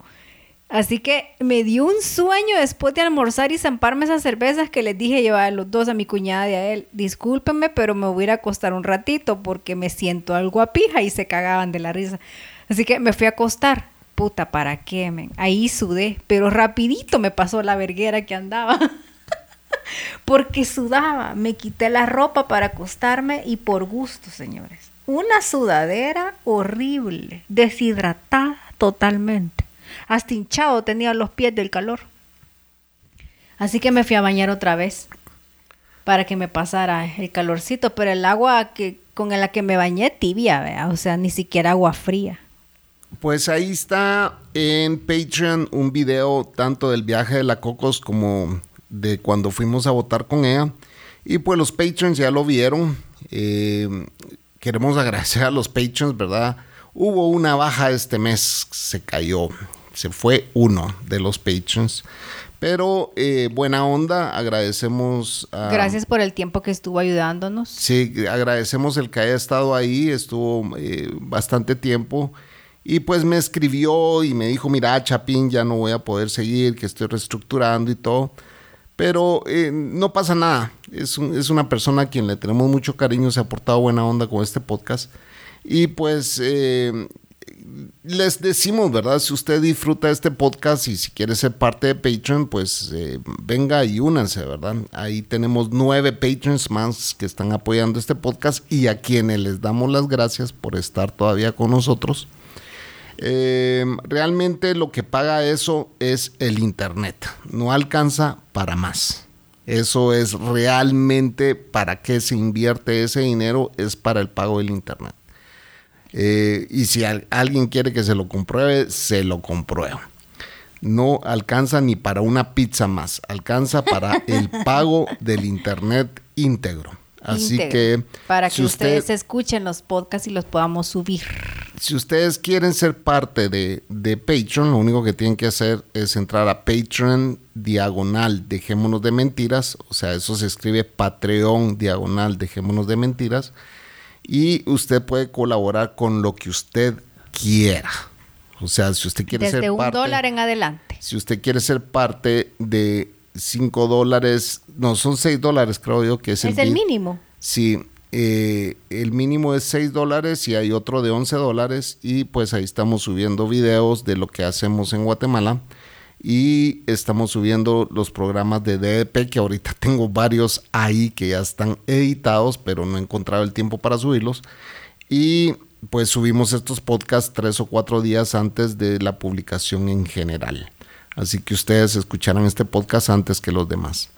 Así que me dio un sueño después de almorzar y zamparme esas cervezas que les dije llevar los dos a mi cuñada y a él. Discúlpenme, pero me voy a ir a acostar un ratito porque me siento algo a pija y se cagaban de la risa. Así que me fui a acostar. Puta, ¿para qué, men? Ahí sudé, pero rapidito me pasó la verguera que andaba. <laughs> porque sudaba. Me quité la ropa para acostarme y por gusto, señores. Una sudadera horrible, deshidratada totalmente. Hasta hinchado tenía los pies del calor. Así que me fui a bañar otra vez para que me pasara el calorcito, pero el agua que con la que me bañé tibia, ¿vea? o sea, ni siquiera agua fría. Pues ahí está en Patreon un video tanto del viaje de la Cocos como de cuando fuimos a votar con ella. Y pues los Patreons ya lo vieron. Eh, queremos <laughs> agradecer a los Patreons, ¿verdad? Hubo una baja este mes, se cayó, se fue uno de los Patreons. Pero eh, buena onda, agradecemos a... Gracias por el tiempo que estuvo ayudándonos. Sí, agradecemos el que haya estado ahí, estuvo eh, bastante tiempo. Y pues me escribió y me dijo, mira, Chapín, ya no voy a poder seguir, que estoy reestructurando y todo. Pero eh, no pasa nada. Es, un- es una persona a quien le tenemos mucho cariño, se ha portado buena onda con este podcast. Y pues eh, les decimos, ¿verdad? Si usted disfruta este podcast y si quiere ser parte de Patreon, pues eh, venga y únanse, ¿verdad? Ahí tenemos nueve Patreons más que están apoyando este podcast y a quienes les damos las gracias por estar todavía con nosotros. Eh, realmente lo que paga eso es el internet. No alcanza para más. Eso es realmente para qué se invierte ese dinero, es para el pago del internet. Eh, y si al- alguien quiere que se lo compruebe, se lo comprueba. No alcanza ni para una pizza más, alcanza para el <laughs> pago del internet íntegro. Así Íntegro, que para si que usted- ustedes escuchen los podcasts y los podamos subir. Si ustedes quieren ser parte de, de Patreon, lo único que tienen que hacer es entrar a Patreon diagonal Dejémonos de Mentiras. O sea, eso se escribe Patreon diagonal Dejémonos de Mentiras. Y usted puede colaborar con lo que usted quiera. O sea, si usted quiere Desde ser un parte, dólar en adelante. si usted quiere ser parte de 5 dólares, no, son 6 dólares creo yo que es, Es el mínimo. Sí, eh, el mínimo es 6 dólares y hay otro de 11 dólares y pues ahí estamos subiendo videos de lo que hacemos en Guatemala y estamos subiendo los programas de DDP que ahorita <laughs> tengo varios ahí que ya están editados pero no he encontrado el tiempo para subirlos y pues subimos estos podcasts tres o cuatro días antes de la publicación en general. Así que ustedes escucharán este podcast antes que los demás.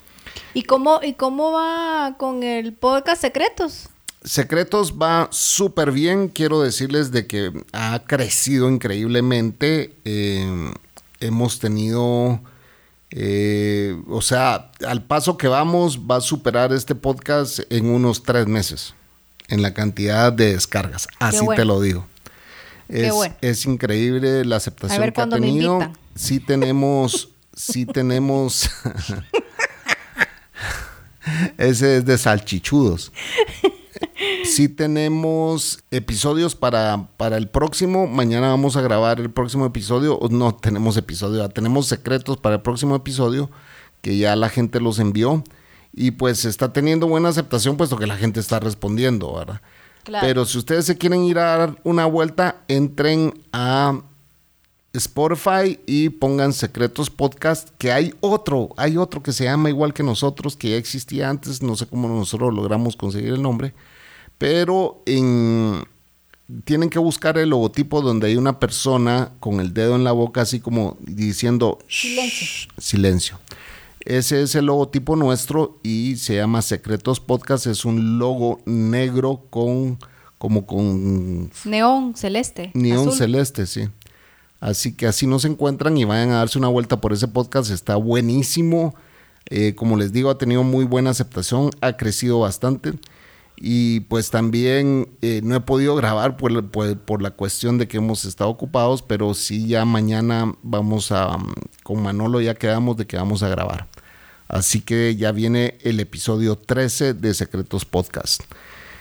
¿Y cómo, ¿Y cómo va con el podcast Secretos? Secretos va súper bien. Quiero decirles de que ha crecido increíblemente. Eh, hemos tenido Eh, o sea, al paso que vamos, va a superar este podcast en unos tres meses, en la cantidad de descargas. Así bueno. te lo digo. Qué Es, bueno. es increíble la aceptación A ver que ha me tenido. Sí tenemos, sí tenemos. <laughs> <laughs> Ese es de salchichudos. <laughs> Sí tenemos episodios para, para el próximo. Mañana vamos a grabar el próximo episodio. O No tenemos episodio, ya tenemos secretos para el próximo episodio que ya la gente los envió. Y pues está teniendo buena aceptación puesto que la gente está respondiendo, ¿verdad? Claro. Pero si ustedes se quieren ir a dar una vuelta, entren a Spotify y pongan Secretos Podcast, que hay otro, hay otro que se llama igual que nosotros, que ya existía antes, no sé cómo nosotros logramos conseguir el nombre, pero en, tienen que buscar el logotipo donde hay una persona con el dedo en la boca así como diciendo Silencio. Silencio. Ese es el logotipo nuestro y se llama Secretos Podcast, es un logo negro con como con Neón, celeste. Neón celeste, sí. Así que así nos encuentran y vayan a darse una vuelta por ese podcast. Está buenísimo. Eh, como les digo, ha tenido muy buena aceptación, ha crecido bastante. Y pues también eh, no he podido grabar por, por- la cuestión de que hemos estado ocupados, pero sí ya mañana vamos a, con Manolo ya quedamos de que vamos a grabar. Así que ya viene el episodio 13 de Secretos Podcast.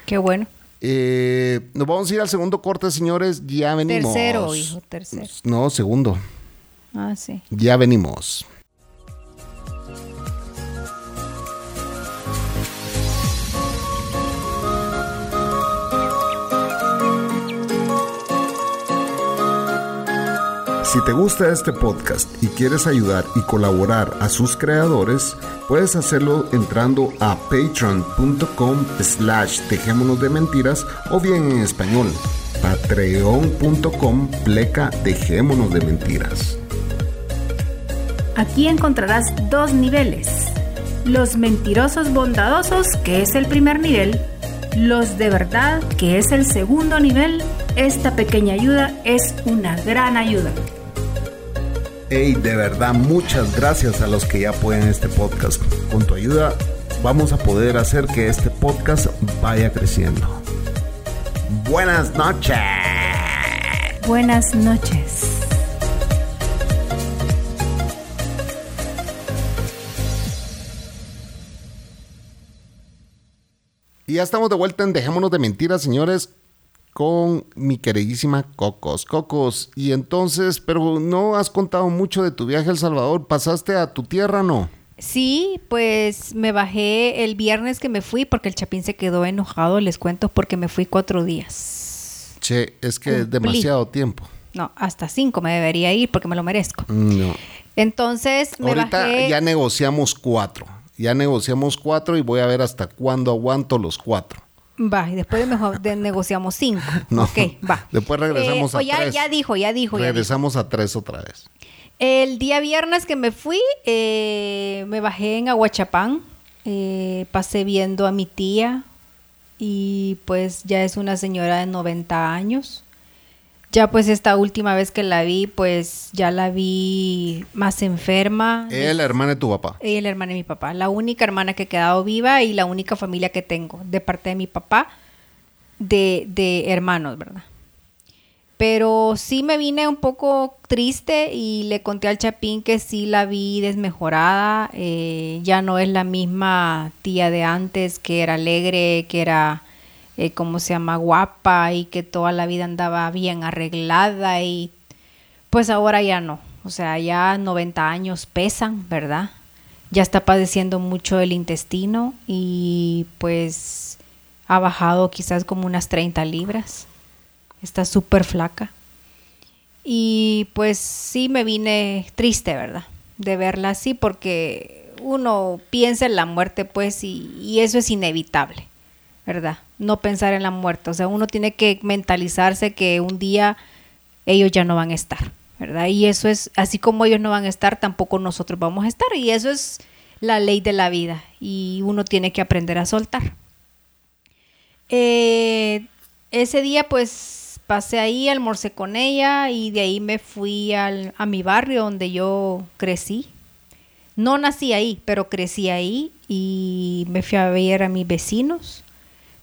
Qué bueno. Eh, nos vamos a ir al segundo corte, señores. Ya venimos. Tercero, hijo, tercero. No, segundo. Ah, sí. Ya venimos. Si te gusta este podcast y quieres ayudar y colaborar a sus creadores, puedes hacerlo entrando a patreon.com slash dejémonos de mentiras o bien en español, patreon.com pleca dejémonos de mentiras. Aquí encontrarás dos niveles. Los mentirosos bondadosos, que es el primer nivel. Los de verdad, que es el segundo nivel. Esta pequeña ayuda es una gran ayuda. Hey, de verdad, muchas gracias a los que ya apoyan este podcast. Con tu ayuda vamos a poder hacer que este podcast vaya creciendo. Buenas noches. Buenas noches. Y ya estamos de vuelta en Dejémonos de Mentiras, señores, con mi queridísima Cocos. Cocos, y entonces, pero no has contado mucho de tu viaje a El Salvador. ¿Pasaste a tu tierra, no? Sí, pues me bajé el viernes que me fui porque el Chapín se quedó enojado, les cuento, porque me fui cuatro días. Che, es que es demasiado tiempo. No, hasta cinco me debería ir porque me lo merezco. No. Entonces me Ahorita bajé. ya negociamos cuatro. Ya negociamos cuatro y voy a ver hasta cuándo aguanto los cuatro. Va, y después de mejor de- negociamos cinco. <laughs> No. Ok, va. Después regresamos Eh, a ya, tres. ya dijo, ya dijo. ya dijo. Regresamos a tres otra vez. El día viernes que me fui, eh, me bajé en Aguachapán, eh, pasé viendo a mi tía y pues ya es una señora de 90 años. Ya pues esta última vez que la vi, pues ya la vi más enferma. Ella es la hermana de tu papá. Ella es la hermana de mi papá, la única hermana que ha quedado viva y la única familia que tengo de parte de mi papá, de, de hermanos, ¿verdad? Pero sí me vine un poco triste y le conté al Chapín que sí la vi desmejorada, eh, ya no es la misma tía de antes, que era alegre, que era, eh, ¿cómo se llama?, guapa y que toda la vida andaba bien arreglada y pues ahora ya no. O sea, ya 90 años pesan, ¿verdad? Ya está padeciendo mucho el intestino y pues ha bajado quizás como unas 30 libras. Está súper flaca. Y pues sí me vine triste, ¿verdad? De verla así porque uno piensa en la muerte pues y eso es inevitable, ¿verdad? No pensar en la muerte. O sea, uno tiene que mentalizarse que un día ellos ya no van a estar, ¿verdad? Y eso es, así como ellos no van a estar, tampoco nosotros vamos a estar. Y eso es la ley de la vida. Y uno tiene que aprender a soltar. Eh, ese día pues pasé ahí, almorcé con ella y de ahí me fui al- a mi barrio donde yo crecí. No nací ahí, pero crecí ahí y me fui a ver a mis vecinos.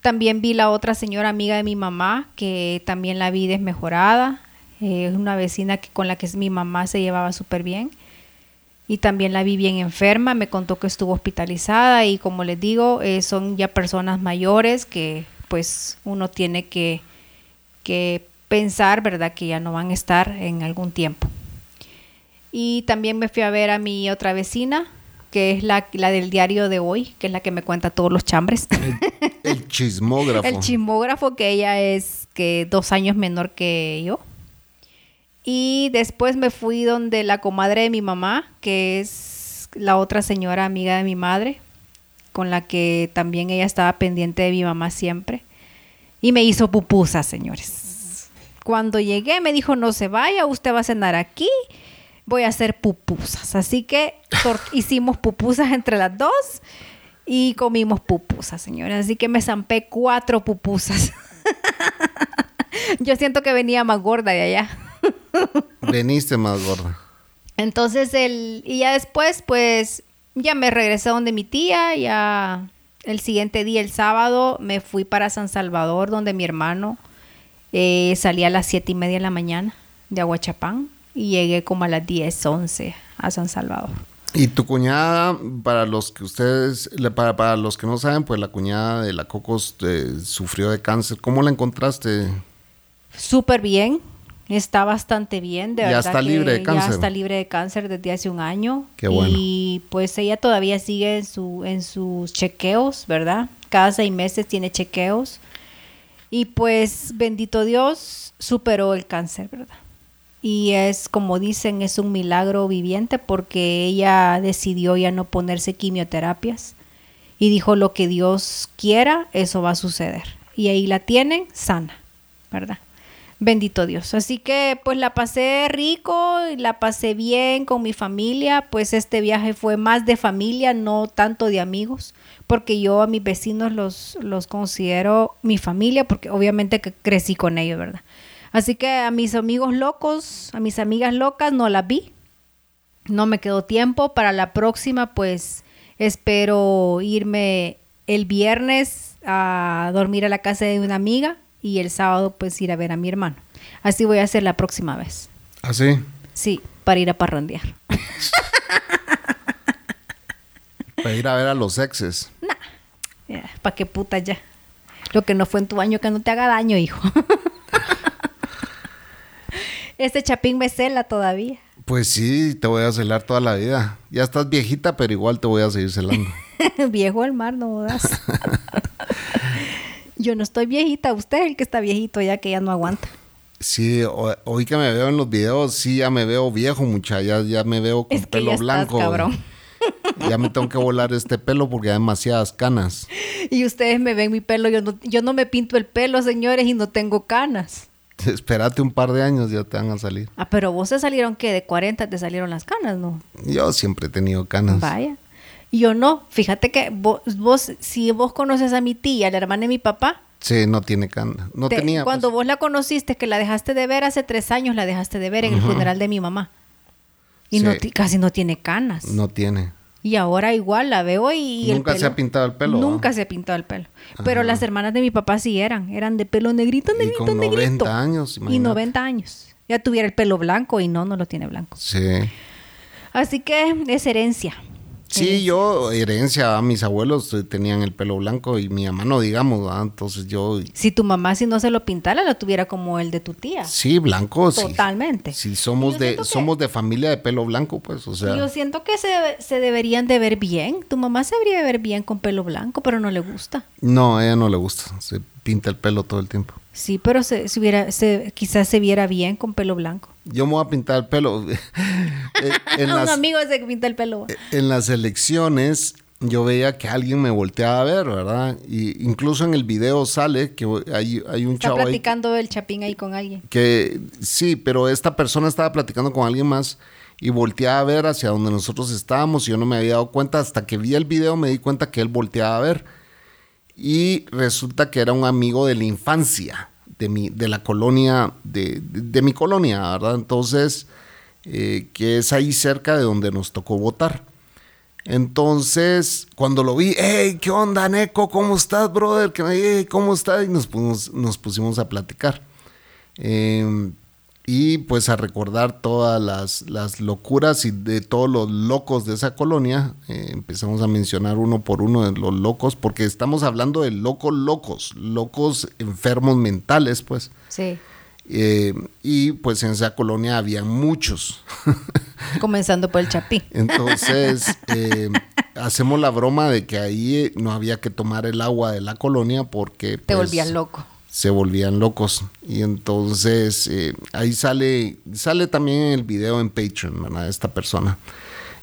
También vi la otra señora amiga de mi mamá, que también la vi desmejorada. Eh, Es una vecina que, con la que mi mamá se llevaba súper bien. Y también la vi bien enferma, me contó que estuvo hospitalizada y como les digo, eh, son ya personas mayores que pues uno tiene que, que pensar, ¿verdad? Que ya no van a estar en algún tiempo. Y también me fui a ver a mi otra vecina, que es la, la del diario de hoy, que es la que me cuenta todos los chambres. El <laughs> chismógrafo. El chismógrafo, que ella es que dos años menor que yo. Y después me fui donde la comadre de mi mamá, que es la otra señora amiga de mi madre, con la que también ella estaba pendiente de mi mamá siempre. Y me hizo pupusas, señores. Cuando llegué me dijo, no se vaya, usted va a cenar aquí, voy a hacer pupusas. Así que <laughs> hicimos pupusas entre las dos y comimos pupusas, señores. Así que me zampé cuatro pupusas. <laughs> Yo siento que venía más gorda de allá. <laughs> Veniste más gorda. Entonces, el, y ya después, pues, ya me regresé donde mi tía, ya el siguiente día, el sábado, me fui para San Salvador, donde mi hermano eh, salía a las siete y media de la mañana de Aguachapán y llegué como a las 10, 11 a San Salvador. Y tu cuñada, para los que ustedes, para, para los que no saben, pues la cuñada de la Cocos eh, sufrió de cáncer. ¿Cómo la encontraste? Súper bien, está bastante bien, de Ya verdad. está que libre de cáncer. Ya está libre de cáncer desde hace un año. Qué bueno. Y pues ella todavía sigue en, su, en sus chequeos, ¿verdad? Cada seis meses tiene chequeos. Y pues, bendito Dios, superó el cáncer, ¿verdad? Y es, como dicen, es un milagro viviente porque ella decidió ya no ponerse quimioterapias y dijo lo que Dios quiera, eso va a suceder. Y ahí la tienen sana, ¿verdad? Bendito Dios. Así que pues la pasé rico, y la pasé bien con mi familia, pues este viaje fue más de familia, no tanto de amigos, porque yo a mis vecinos los, los considero mi familia, porque obviamente que crecí con ellos, ¿verdad? Así que a mis amigos locos, a mis amigas locas no las vi, no me quedó tiempo. Para la próxima, pues espero irme el viernes a dormir a la casa de una amiga y el sábado pues ir a ver a mi hermano. Así voy a hacer la próxima vez. ¿Así? Sí, para ir a parrandear. Para ir a ver a los exes. ¿Para qué puta ya? Lo que no fue en tu año que no te haga daño, hijo. <laughs> este chapín me cela todavía. Pues sí, te voy a celar toda la vida. Ya estás viejita, pero igual te voy a seguir celando. <laughs> Viejo el mar, no jodas. <laughs> Yo no estoy viejita, usted es el que está viejito ya que ya no aguanta. Sí, ho- hoy que me veo en los videos, sí, ya me veo viejo, mucha. Ya, ya me veo con Es que pelo ya estás, blanco. cabrón. <laughs> Ya me tengo que volar este pelo porque hay demasiadas canas. Y ustedes me ven mi pelo, yo no, yo no me pinto el pelo, señores, y no tengo canas. <laughs> Espérate un par de años, ya te van a salir. Ah, pero vos te salieron que de 40 te salieron las canas, ¿no? Yo siempre he tenido canas. Vaya. Yo no. Fíjate que vos, vos, si vos conoces a mi tía, la hermana de mi papá, Sí, no tiene canas. No te- tenía. cuando pues. vos la conociste, que la dejaste de ver hace tres años, la dejaste de ver en el funeral de mi mamá. Y no Sí. casi no tiene canas. No tiene. Y ahora igual la veo y... y el Nunca se ha pintado el pelo. Nunca ¿va? se ha pintado el pelo. Pero las hermanas de mi papá sí eran. Eran de pelo negrito, Y negrito, con negrito. 90 años, Y imagínate. 90 años. Ya tuviera el pelo blanco y no, no lo tiene blanco. Sí. Así que es herencia. Sí, yo, herencia, mis abuelos eh, tenían el pelo blanco y mi mamá no, digamos, entonces yo, Si tu mamá si no se lo pintara, lo tuviera como el de tu tía. sí, blanco, sí. Totalmente. Si somos de, que- somos de familia de pelo blanco, pues, o sea, Yo siento que se, se deberían de ver bien. Tu mamá se debería de ver bien con pelo blanco, pero no le gusta. no, a ella no le gusta, se pinta el pelo todo el tiempo. Sí, pero se, se hubiera, se, quizás se viera bien con pelo blanco. Yo me voy a pintar el pelo. <laughs> Eh, en, <laughs> Un las, amigo se pinta el pelo. en las elecciones yo veía que alguien me volteaba a ver, ¿verdad? Y incluso en el video sale que hay, hay un Está chavo ahí platicando el chapín ahí con alguien. que sí, pero esta persona estaba platicando con alguien más y volteaba a ver hacia donde nosotros estábamos y yo no me había dado cuenta hasta que vi el video me di cuenta que él volteaba a ver y resulta que era un amigo de la infancia de mi de la colonia de, de- mi colonia verdad entonces eh, que es ahí cerca de donde nos tocó votar Entonces, cuando lo vi, hey, ¿qué onda, Neko? ¿Cómo estás, brother? ¿Qué- hey, ¿Cómo estás? Y nos pusimos, nos pusimos a platicar. Eh, y pues a recordar todas las, las locuras y de todos los locos de esa colonia. Eh, empezamos a mencionar uno por uno de los locos, porque estamos hablando de locos locos, locos enfermos mentales, pues. Sí. Eh, y pues en esa colonia había muchos. <laughs> Comenzando por el Chapín. Entonces, <laughs> eh, hacemos la broma de que ahí no había que tomar el agua de la colonia porque... Te pues, volvías loco. Se volvían locos. Y entonces eh, ahí sale, sale también el video en Patreon, ¿verdad? Esta persona.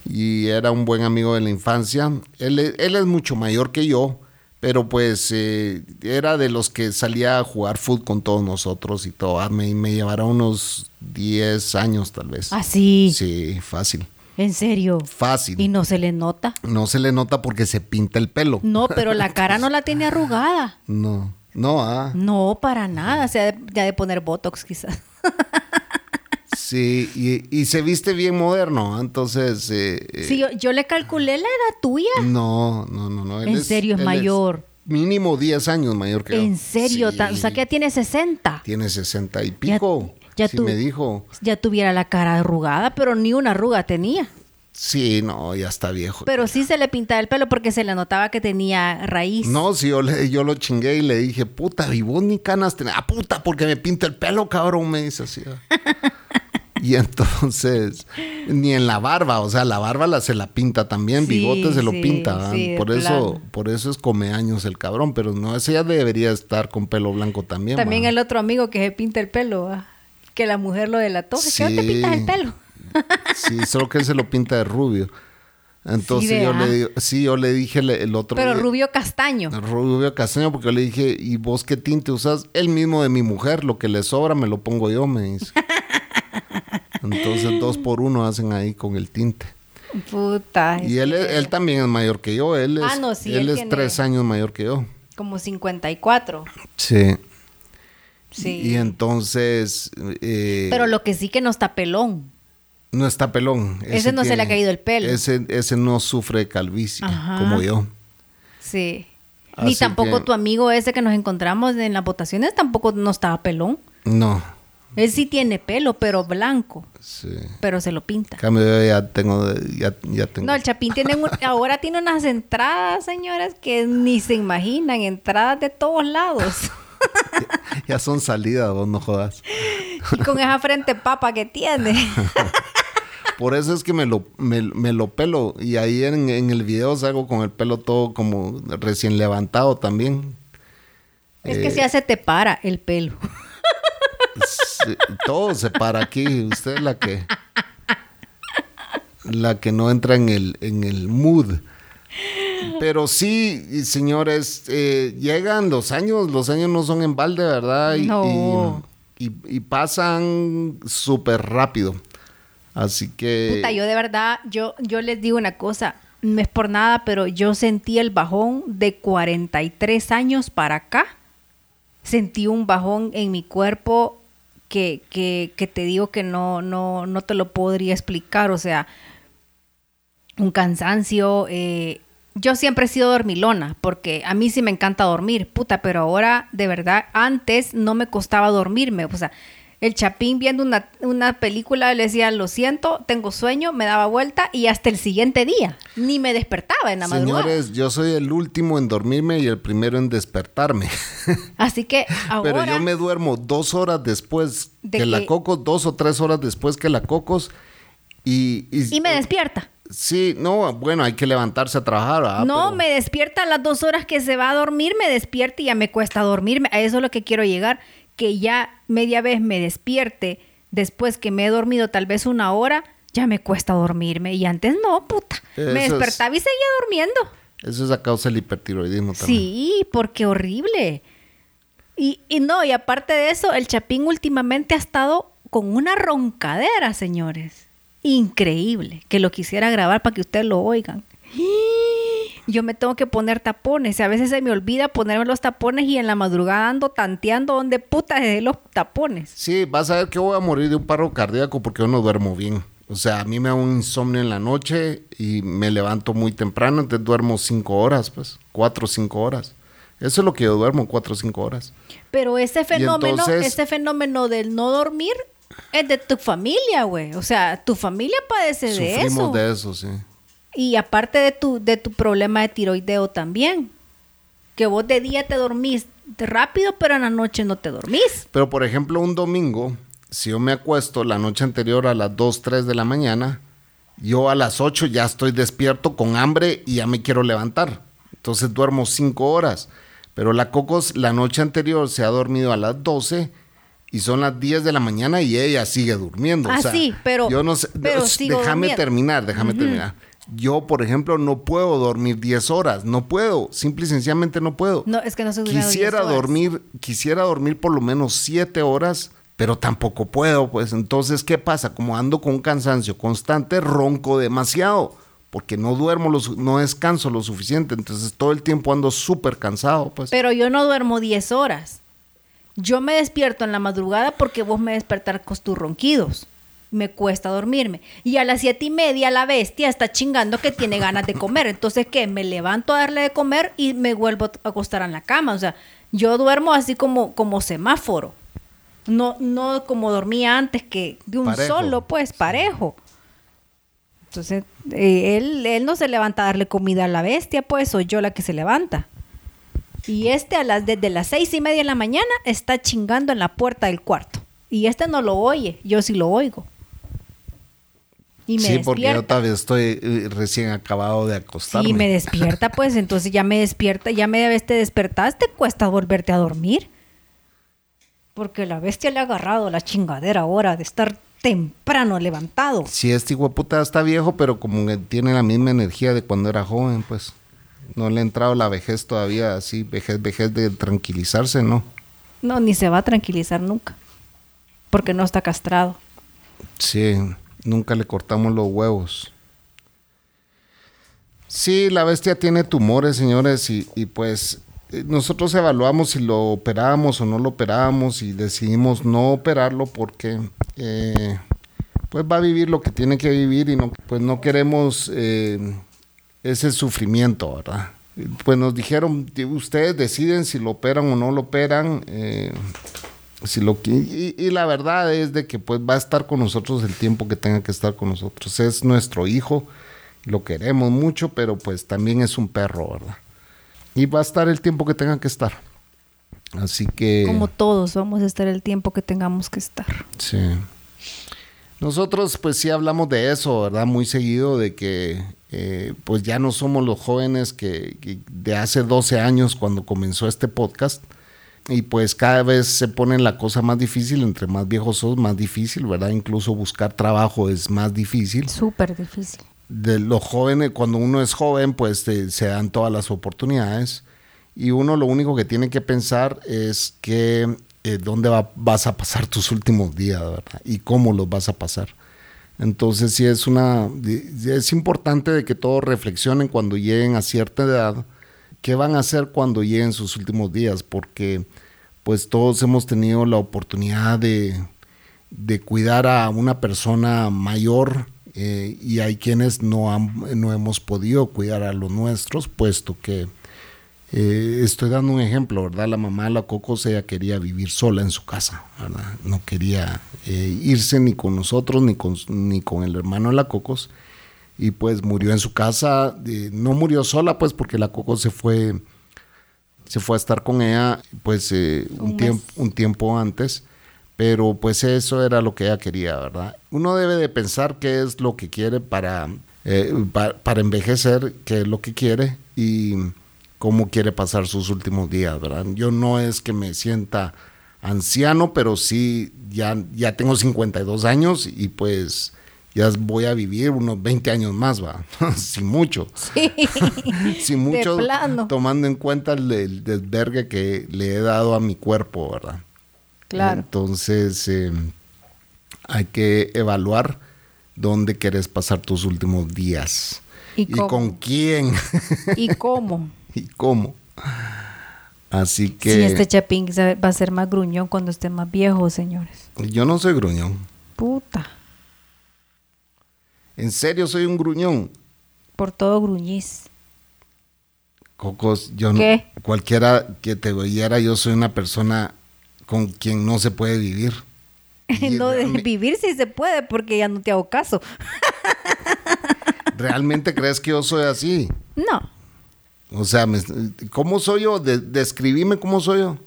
Y era un buen amigo de la infancia. Él, es- él es mucho mayor que yo, pero pues eh, era de los que salía a jugar fútbol con todos nosotros y todo. Ah, Me, me llevará unos 10 años tal vez. Ah, sí. Sí, fácil. En serio. Fácil. Y no se le nota. No se le nota porque se pinta el pelo. No, pero la cara no la tiene <laughs> arrugada. No, no, ah. No, para nada. Se ha de, ya de poner Botox quizás. Sí, y, y se viste bien moderno, ¿ah? entonces... eh, eh, Sí, yo, yo le calculé la edad tuya. No, no, no, no. él ¿En serio es mayor? mínimo 10 años mayor que yo. En serio, Sí, o sea que ya tiene 60. Tiene 60 y pico. ya sí tú- me dijo. Ya tuviera la cara arrugada, pero ni una arruga tenía. Sí, no, ya está viejo. Pero sí se le pintaba el pelo porque se le notaba que tenía raíz. No, si yo, le, yo lo chingué y le dije, puta, y vos ni canas tenés. Ah, puta, porque me pinta el pelo, cabrón, me dice así. <laughs> y entonces, ni en la barba, o sea, la barba la, se la pinta también, Sí, bigote se lo sí, pinta. sí, por eso, por eso es come años el cabrón, pero no, ese ya debería estar con pelo blanco también. También el otro amigo que se pinta el pelo, ¿va? que la mujer lo delató. ¿Qué no te Sí. pintas el pelo? Sí, solo que él se lo pinta de rubio. Entonces Sí, yo le digo, sí, yo le dije el, otro Pero día- rubio castaño. Rubio castaño, porque yo le dije, ¿y vos qué tinte usas? El mismo de mi mujer, lo que le sobra me lo pongo yo, me dice. <laughs> Entonces dos por uno hacen ahí con el tinte. Puta. Y él, es- él también es mayor que yo, él es, Ah, no, sí, él él es tres años mayor que yo. Como 54. Sí. Sí. Y entonces... eh, Pero lo que sí que no está pelón. No está pelón. Ese no se le ha caído el pelo. Ese, ese no sufre calvicie, Ajá. como yo. Sí. Ni tampoco que- tu amigo ese que nos encontramos en las votaciones tampoco no estaba pelón. No, Él sí tiene pelo, pero blanco. sí. Pero se lo pinta. Cambio, yo ya tengo, ya, ya tengo. No, el Chapín tiene un- <laughs> ahora tiene unas entradas, señoras, que ni se imaginan, entradas de todos lados. <laughs> Ya son salidas, vos no jodas. y con esa frente papa que tiene. <laughs> Por eso es que me lo, me, me lo pelo. Y ahí en, en el video salgo con el pelo todo como recién levantado también. es Eh. que si hace te para el pelo. Todo se para aquí. Usted es la que. La que no entra en el, en el mood. Pero sí, señores, eh, llegan los años, los años no son en balde, ¿verdad? Y, No. y, y- y pasan súper rápido. Así que... Puta, yo de verdad, yo, yo les digo una cosa, no es por nada, pero yo sentí el bajón de 43 años para acá. Sentí un bajón en mi cuerpo que, que, que te digo que no, no, no te lo podría explicar. O sea, un cansancio. eh, yo siempre he sido dormilona, porque a mí sí me encanta dormir, puta, pero ahora de verdad, antes no me costaba dormirme. O sea, el chapín viendo una, una película le decía, lo siento, tengo sueño, me daba vuelta y hasta el siguiente día. Ni me despertaba en la madrugada. Señores, yo soy el último en dormirme y el primero en despertarme. <laughs> Así que ahora... Pero yo me duermo dos horas después De que, la que- cocos, dos o tres horas después que la cocos. Y, Y me despierta. Sí, no, bueno, hay que levantarse a trabajar. ¿verdad? no, Ah, Pero- me despierta a las dos horas que se va a dormir, me despierta y ya me cuesta dormirme. A eso es lo que quiero llegar, que ya media vez me despierte después que me he dormido tal vez una hora, ya me cuesta dormirme. Y antes no, puta. Eso me es- despertaba y seguía durmiendo. Eso es a causa del hipertiroidismo también. Sí, porque horrible. Y, y no, y aparte de eso, el Chapín últimamente ha estado con una roncadera, señores. Increíble. Que lo quisiera grabar para que ustedes lo oigan. Yo me tengo que poner tapones. y A veces se me olvida ponerme los tapones y en la madrugada ando tanteando donde puta dejé los tapones. Sí, vas a ver que voy a morir de un paro cardíaco porque yo no duermo bien. O sea, a mí me da un insomnio en la noche y me levanto muy temprano, entonces duermo cinco horas, pues, cuatro o cinco horas. Eso es lo que yo duermo, cuatro o cinco horas. Pero ese fenómeno, entonces- ese fenómeno del no dormir es de tu familia, güey. O sea, tu familia padece de Sufrimos eso. de eso, sí. Y aparte de tu, de tu problema de tiroideo también. Que vos de día te dormís rápido, pero en la noche no te dormís. Pero, por ejemplo, un domingo, si yo me acuesto la noche anterior a las 2, 3 de la mañana, yo a las 8 ya estoy despierto con hambre y ya me quiero levantar. Entonces duermo 5 horas. Pero la Cocos la noche anterior se ha dormido a las 12 y son las 10 de la mañana y ella sigue durmiendo. Ah, O sea, sí, pero- Yo no sé. pero no, sigo déjame durmiendo. terminar, déjame terminar. Yo, por ejemplo, no puedo dormir 10 horas. No puedo. Simple y sencillamente no puedo. No, es que no se Quisiera 10 horas. dormir, quisiera dormir por lo menos siete horas, pero tampoco puedo, pues. Entonces, ¿qué pasa? Como ando con un cansancio constante, ronco demasiado, porque no duermo, no descanso lo suficiente. Entonces, todo el tiempo ando súper cansado, pues. Pero yo no duermo 10 horas. Yo me despierto en la madrugada porque vos me despertar con tus ronquidos. Me cuesta dormirme. Y a las siete y media la bestia está chingando que tiene ganas de comer. Entonces, ¿qué? Me levanto a darle de comer y me vuelvo a acostar en la cama. O sea, yo duermo así como, como semáforo. No, no como dormía antes, que de un Parejo. solo, pues, parejo. Entonces, eh, él, él no se levanta a darle comida a la bestia, pues, soy yo la que se levanta. Y este a las desde las seis y media de la mañana está chingando en la puerta del cuarto. Y este no lo oye, yo sí lo oigo. Y me sí, porque yo todavía estoy eh, recién acabado de acostarme. Sí, me despierta, pues entonces ya me despierta, ya media vez te despertaste, cuesta volverte a dormir. Porque la bestia le ha agarrado la chingadera ahora de estar temprano levantado. Sí, este puta está viejo, pero como que tiene la misma energía de cuando era joven, pues. No le ha entrado la vejez todavía, así, vejez, vejez de tranquilizarse, ¿no? No, ni se va a tranquilizar nunca. Porque no está castrado. Sí, nunca le cortamos los huevos. Sí, la bestia tiene tumores, señores, y, y pues eh, nosotros evaluamos si lo operábamos o no lo operábamos y decidimos no operarlo porque eh, pues va a vivir lo que tiene que vivir y no, pues no queremos eh, ese sufrimiento, ¿verdad? Pues nos dijeron, "Di- ustedes deciden si lo operan o no lo operan. Si lo qui- y, y la verdad es de que pues va a estar con nosotros el tiempo que tenga que estar con nosotros. Es nuestro hijo, lo queremos mucho, pero pues también es un perro, ¿verdad? Y va a estar el tiempo que tenga que estar. Así que... Como todos vamos a estar el tiempo que tengamos que estar. Sí. Nosotros pues sí hablamos de eso, ¿verdad? Muy seguido de que eh, pues ya no somos los jóvenes que, que de hace 12 años cuando comenzó este podcast. Y pues cada vez se pone la cosa más difícil, entre más viejos sos, más difícil, ¿verdad? Incluso buscar trabajo es más difícil Súper difícil. de los jóvenes, cuando uno es joven, pues te- se dan todas las oportunidades y uno lo único que tiene que pensar es que eh, dónde va- vas a pasar tus últimos días, ¿verdad? Y cómo los vas a pasar. Entonces sí es una, es importante de que todos reflexionen cuando lleguen a cierta edad, qué van a hacer cuando lleguen sus últimos días, porque pues todos hemos tenido la oportunidad de, de cuidar a una persona mayor eh, y hay quienes no, han- no hemos podido cuidar a los nuestros, puesto que eh, estoy dando un ejemplo, ¿verdad? La mamá de la Cocos, quería vivir sola en su casa, ¿verdad? No quería eh, irse ni con nosotros ni con, ni con el hermano de la Cocos. Y pues murió en su casa, eh, no murió sola, pues porque la Cocos se fue, se fue a estar con ella, pues eh, un, Un tiempo, un tiempo antes. Pero pues eso era lo que ella quería, ¿verdad? Uno debe de pensar qué es lo que quiere para, eh, pa- para envejecer, qué es lo que quiere y cómo quiere pasar sus últimos días, ¿verdad? Yo no es que me sienta anciano, pero sí ya, ya tengo 52 años y pues ya voy a vivir unos 20 años más, va, <laughs> sin mucho. Sí. <laughs> sin mucho, plano. tomando en cuenta el, el desvergue que le he dado a mi cuerpo, ¿verdad? Claro. Entonces, eh, hay que evaluar dónde quieres pasar tus últimos días. ¿Y ¿Y, con quién? ¿Y cómo? <laughs> ¿Y cómo? Así que Sí, este chapín va a ser más gruñón cuando esté más viejo, señores. yo no soy gruñón. Puta. En serio soy un gruñón. Por todo gruñís. Cocos, yo ¿Qué? no. Cualquiera que te oyera, yo soy una persona con quien no se puede vivir. <laughs> No, vivir sí se puede porque ya no te hago caso. <laughs> ¿Realmente crees que yo soy así? No. O sea, ¿cómo soy yo? De- describime cómo soy yo.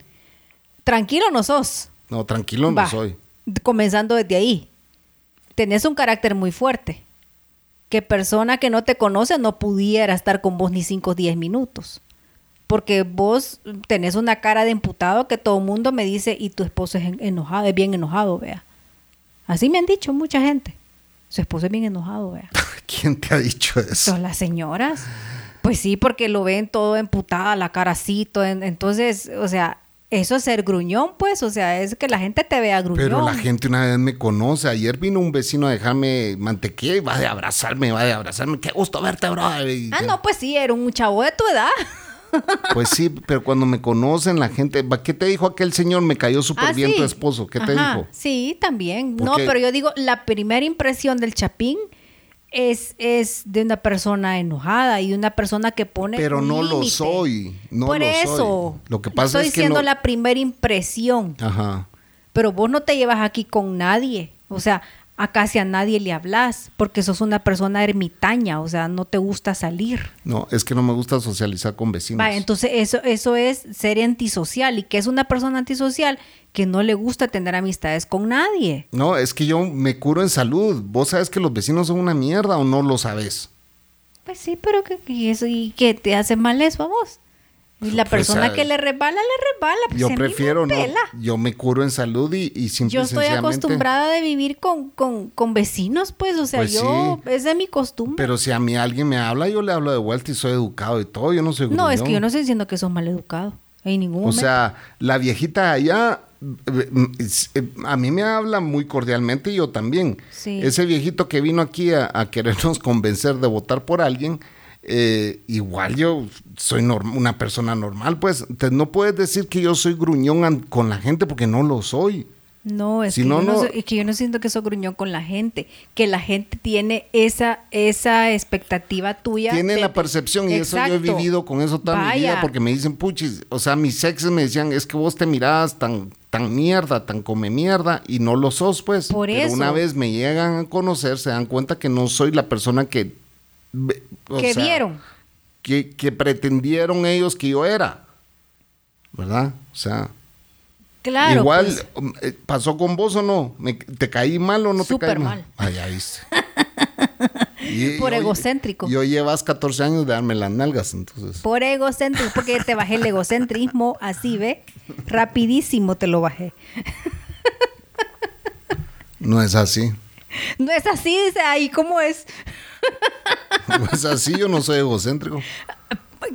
Tranquilo no sos. No, tranquilo no soy. Comenzando desde ahí. Tenés un carácter muy fuerte. Que persona que no te conoce no pudiera estar con vos ni 5 o 10 minutos. Porque vos tenés una cara de imputado que todo el mundo me dice, y tu esposo es en- enojado, es bien enojado, vea. Así me han dicho mucha gente. Su esposo es bien enojado, vea. <laughs> ¿Quién te ha dicho eso? Son las señoras. Pues sí, porque lo ven todo emputada, la caracito. entonces, o sea, eso es ser gruñón, pues. O sea, es que la gente te vea gruñón. Pero la gente una vez me conoce. Ayer vino un vecino a dejarme mantequilla y va de abrazarme, va de abrazarme. Qué gusto verte, bro. Ah, no, pues sí, era un chavo de tu edad. Pues sí, pero cuando me conocen la gente, ¿va- ¿qué te dijo aquel señor? Me cayó súper Ah, bien sí. tu esposo. ¿Qué te dijo? Sí, también. ¿Por No, pero yo digo, la primera impresión del chapín es, es de una persona enojada y una persona que pone. Pero no lo soy, no Por lo soy. eso. Lo que pasa Estoy es que diciendo no- la primera impresión. Ajá. Pero vos no te llevas aquí con nadie. O sea, a casi a nadie le hablas porque sos una persona ermitaña. O sea, no te gusta salir. No, es que no me gusta socializar con vecinos. Entonces eso, eso es ser antisocial. ¿Y que es una persona antisocial? Que no le gusta tener amistades con nadie. No, es que yo me curo en salud. ¿Vos sabes que los vecinos son una mierda o no lo sabes? Pues sí, pero que, que eso, ¿y qué te hace mal eso a vos? Y la Pues, persona ah, que le resbala, le resbala. pues, Yo prefiero no. pela. Yo me curo en salud y, y simple Yo estoy sencillamente- acostumbrada de vivir con, con, con vecinos, pues, o sea, Pues yo, sí. es de mi costumbre. Pero si a mí alguien me habla, yo le hablo de vuelta y soy educado y todo. Yo no soy no, es que yo no estoy diciendo que sos mal educado. En ningún O sea, la viejita allá, eh, eh, a mí me habla muy cordialmente y yo también. Sí. Ese viejito que vino aquí a, a querernos <laughs> convencer de votar por alguien, eh, igual yo soy una persona normal, pues. Te- no puedes decir que yo soy gruñón con la gente porque no lo soy. No, es, Si que no, yo no no- soy- es que yo no siento que sos gruñón con la gente, que la gente tiene esa, esa expectativa tuya. Tiene de- la percepción y eso yo he Exacto. vivido con eso toda mi Vaya. vida porque me dicen puchis, o sea, mis exes me decían, es que vos te mirabas tan tan mierda, tan come mierda y no lo sos, pues. Por Pero eso. una vez me llegan a conocer, se dan cuenta que no soy la persona que o que sea, vieron. que, que pretendieron ellos que yo era. ¿Verdad? O sea, Claro. igual pues, um, eh, pasó con vos o no? ¿Me- ¿Te caí mal o no te caí mal? mal. Ay, viste. <laughs> Y- Por egocéntrico. Y hoy llevas 14 años de darme las nalgas, entonces. por egocéntrico, porque te bajé el egocentrismo así, ¿ve? Rapidísimo te lo bajé. No es así. <laughs> No es así, dice ahí, ¿cómo es? No <laughs> es así, yo no soy egocéntrico.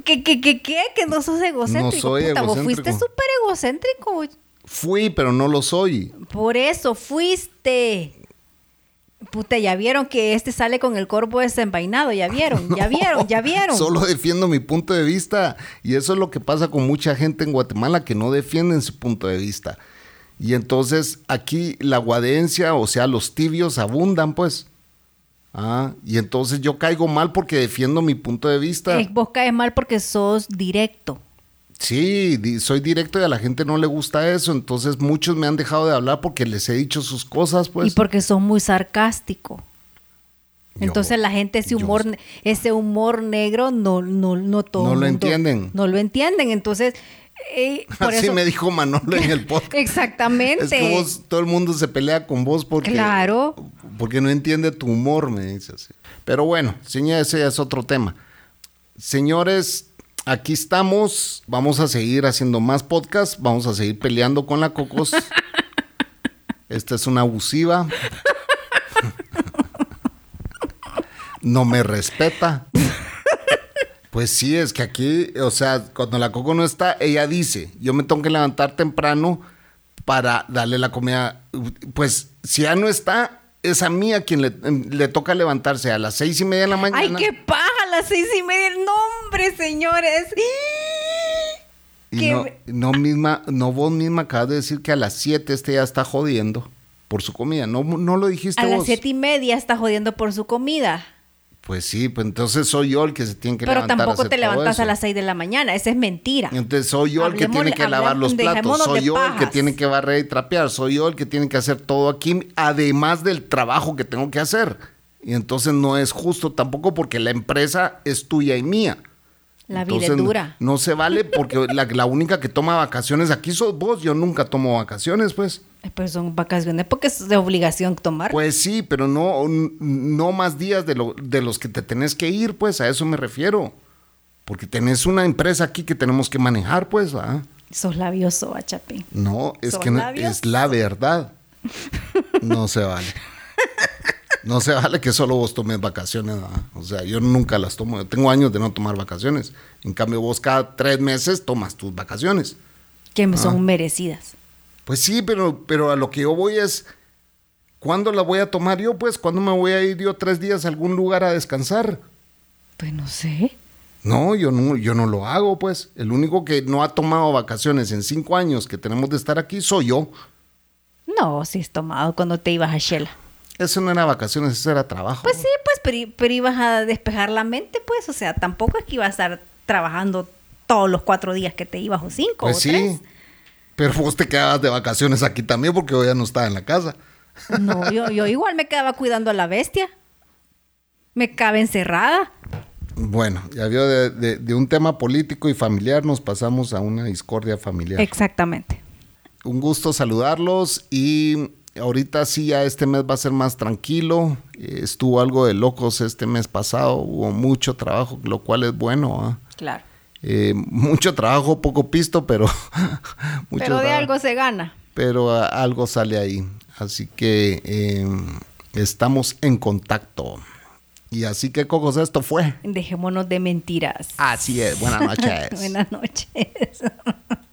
¿Qué, qué, qué, qué? Que no sos egocéntrico. No soy Puta, vos egocéntrico. fuiste súper egocéntrico. Fui, pero no lo soy. Por eso fuiste. Puta, ya vieron que este sale con el corvo desenvainado, ya vieron, <laughs> ya vieron, ya vieron. Solo defiendo mi punto de vista. Y eso es lo que pasa con mucha gente en Guatemala que no defienden su punto de vista. Y entonces aquí la guadencia, o sea, los tibios abundan, pues. Ah, y entonces yo caigo mal porque defiendo mi punto de vista. Eh, vos caes mal porque sos directo. Sí, di- soy directo y a la gente no le gusta eso. Entonces muchos me han dejado de hablar porque les he dicho sus cosas, pues. y porque sos muy sarcástico. Yo- Entonces la gente ese humor, ese humor negro no, no, no todo No lo entienden. No lo entienden. Entonces, eh, <laughs> por Así eso- me dijo Manolo en el <laughs> podcast. Exactamente. Es que vos, todo el mundo se pelea con vos porque, Claro. porque no entiende tu humor, me dice así. Pero bueno, señor, ese es otro tema. Señores, aquí estamos. Vamos a seguir haciendo más podcasts. Vamos a seguir peleando con la Cocos. <laughs> Esta es una abusiva. No me respeta. Pues sí, es que aquí, o sea, cuando la Coco no está, ella dice, yo me tengo que levantar temprano para darle la comida. Pues si ya no está, es a mí a quien le, le toca levantarse a las seis y media de la mañana. Ay, qué paja, a las seis y media. No, hombre, señores. Y <gasps> no, no misma, no vos misma acabas de decir que a las siete este ya está jodiendo. por su comida. No, no lo dijiste A vos. las siete y media está jodiendo por su comida. Pues sí, pues entonces soy yo el que se tiene que Pero levantar. a tampoco hacer te levantas eso. a las seis de la mañana. Esa es mentira. Entonces soy yo el que tiene que lavar los platos, soy yo el que tiene que barrer y trapear, soy yo el que tiene que hacer todo aquí, además del trabajo que tengo que hacer. Y entonces no es justo tampoco porque la empresa es tuya y mía. La vida Entonces, es dura. No se vale porque la, la única que toma vacaciones aquí sos vos, yo nunca tomo vacaciones, pues. Pero son vacaciones porque es de obligación tomar. Pues sí, pero no, no más días de, lo- de los que te tenés que ir, pues a eso me refiero. Porque tenés una empresa aquí que tenemos que manejar, pues, ¿ah? Sos labioso, Chapín. No, es ¿Son que no- es la verdad. No se vale. No se vale que solo vos tomes vacaciones. ¿ah? O sea, yo nunca las tomo. Yo tengo años de no tomar vacaciones. En cambio, vos cada tres meses tomas tus vacaciones. Que Ah. son merecidas. Pues sí, pero, pero a lo que yo voy es, ¿cuándo la voy a tomar yo? Pues, ¿cuándo me voy a ir yo tres días a algún lugar a descansar? Pues no sé. No, yo no, yo no lo hago, pues. El único que no ha tomado vacaciones en cinco años que tenemos de estar aquí soy yo. No, sí has tomado cuando te ibas a Shela. Eso no era vacaciones, eso era trabajo. Pues sí, pues, pero, pero ibas a despejar la mente, pues. O sea, tampoco es que ibas a estar trabajando todos los cuatro días que te ibas o cinco Pues o sí. tres. Pero vos te quedabas de vacaciones aquí también porque yo ya no estaba en la casa. No, yo, yo igual me quedaba cuidando a la bestia. Me cabe encerrada. Bueno, ya vio, de, de- de un tema político y familiar nos pasamos a una discordia familiar. Exactamente. un gusto saludarlos y ahorita sí ya este mes va a ser más tranquilo. Estuvo algo de locos este mes pasado, hubo mucho trabajo, lo cual es bueno. ¿ah? Claro. Eh, mucho trabajo, poco pisto, pero <laughs> mucho pero de trabajo. algo se gana. pero ah, algo sale ahí. Así que eh, estamos en contacto. Y así que, Cocos, esto fue. Dejémonos de mentiras. Así es. Buenas <laughs> noches. Buenas noches. <laughs>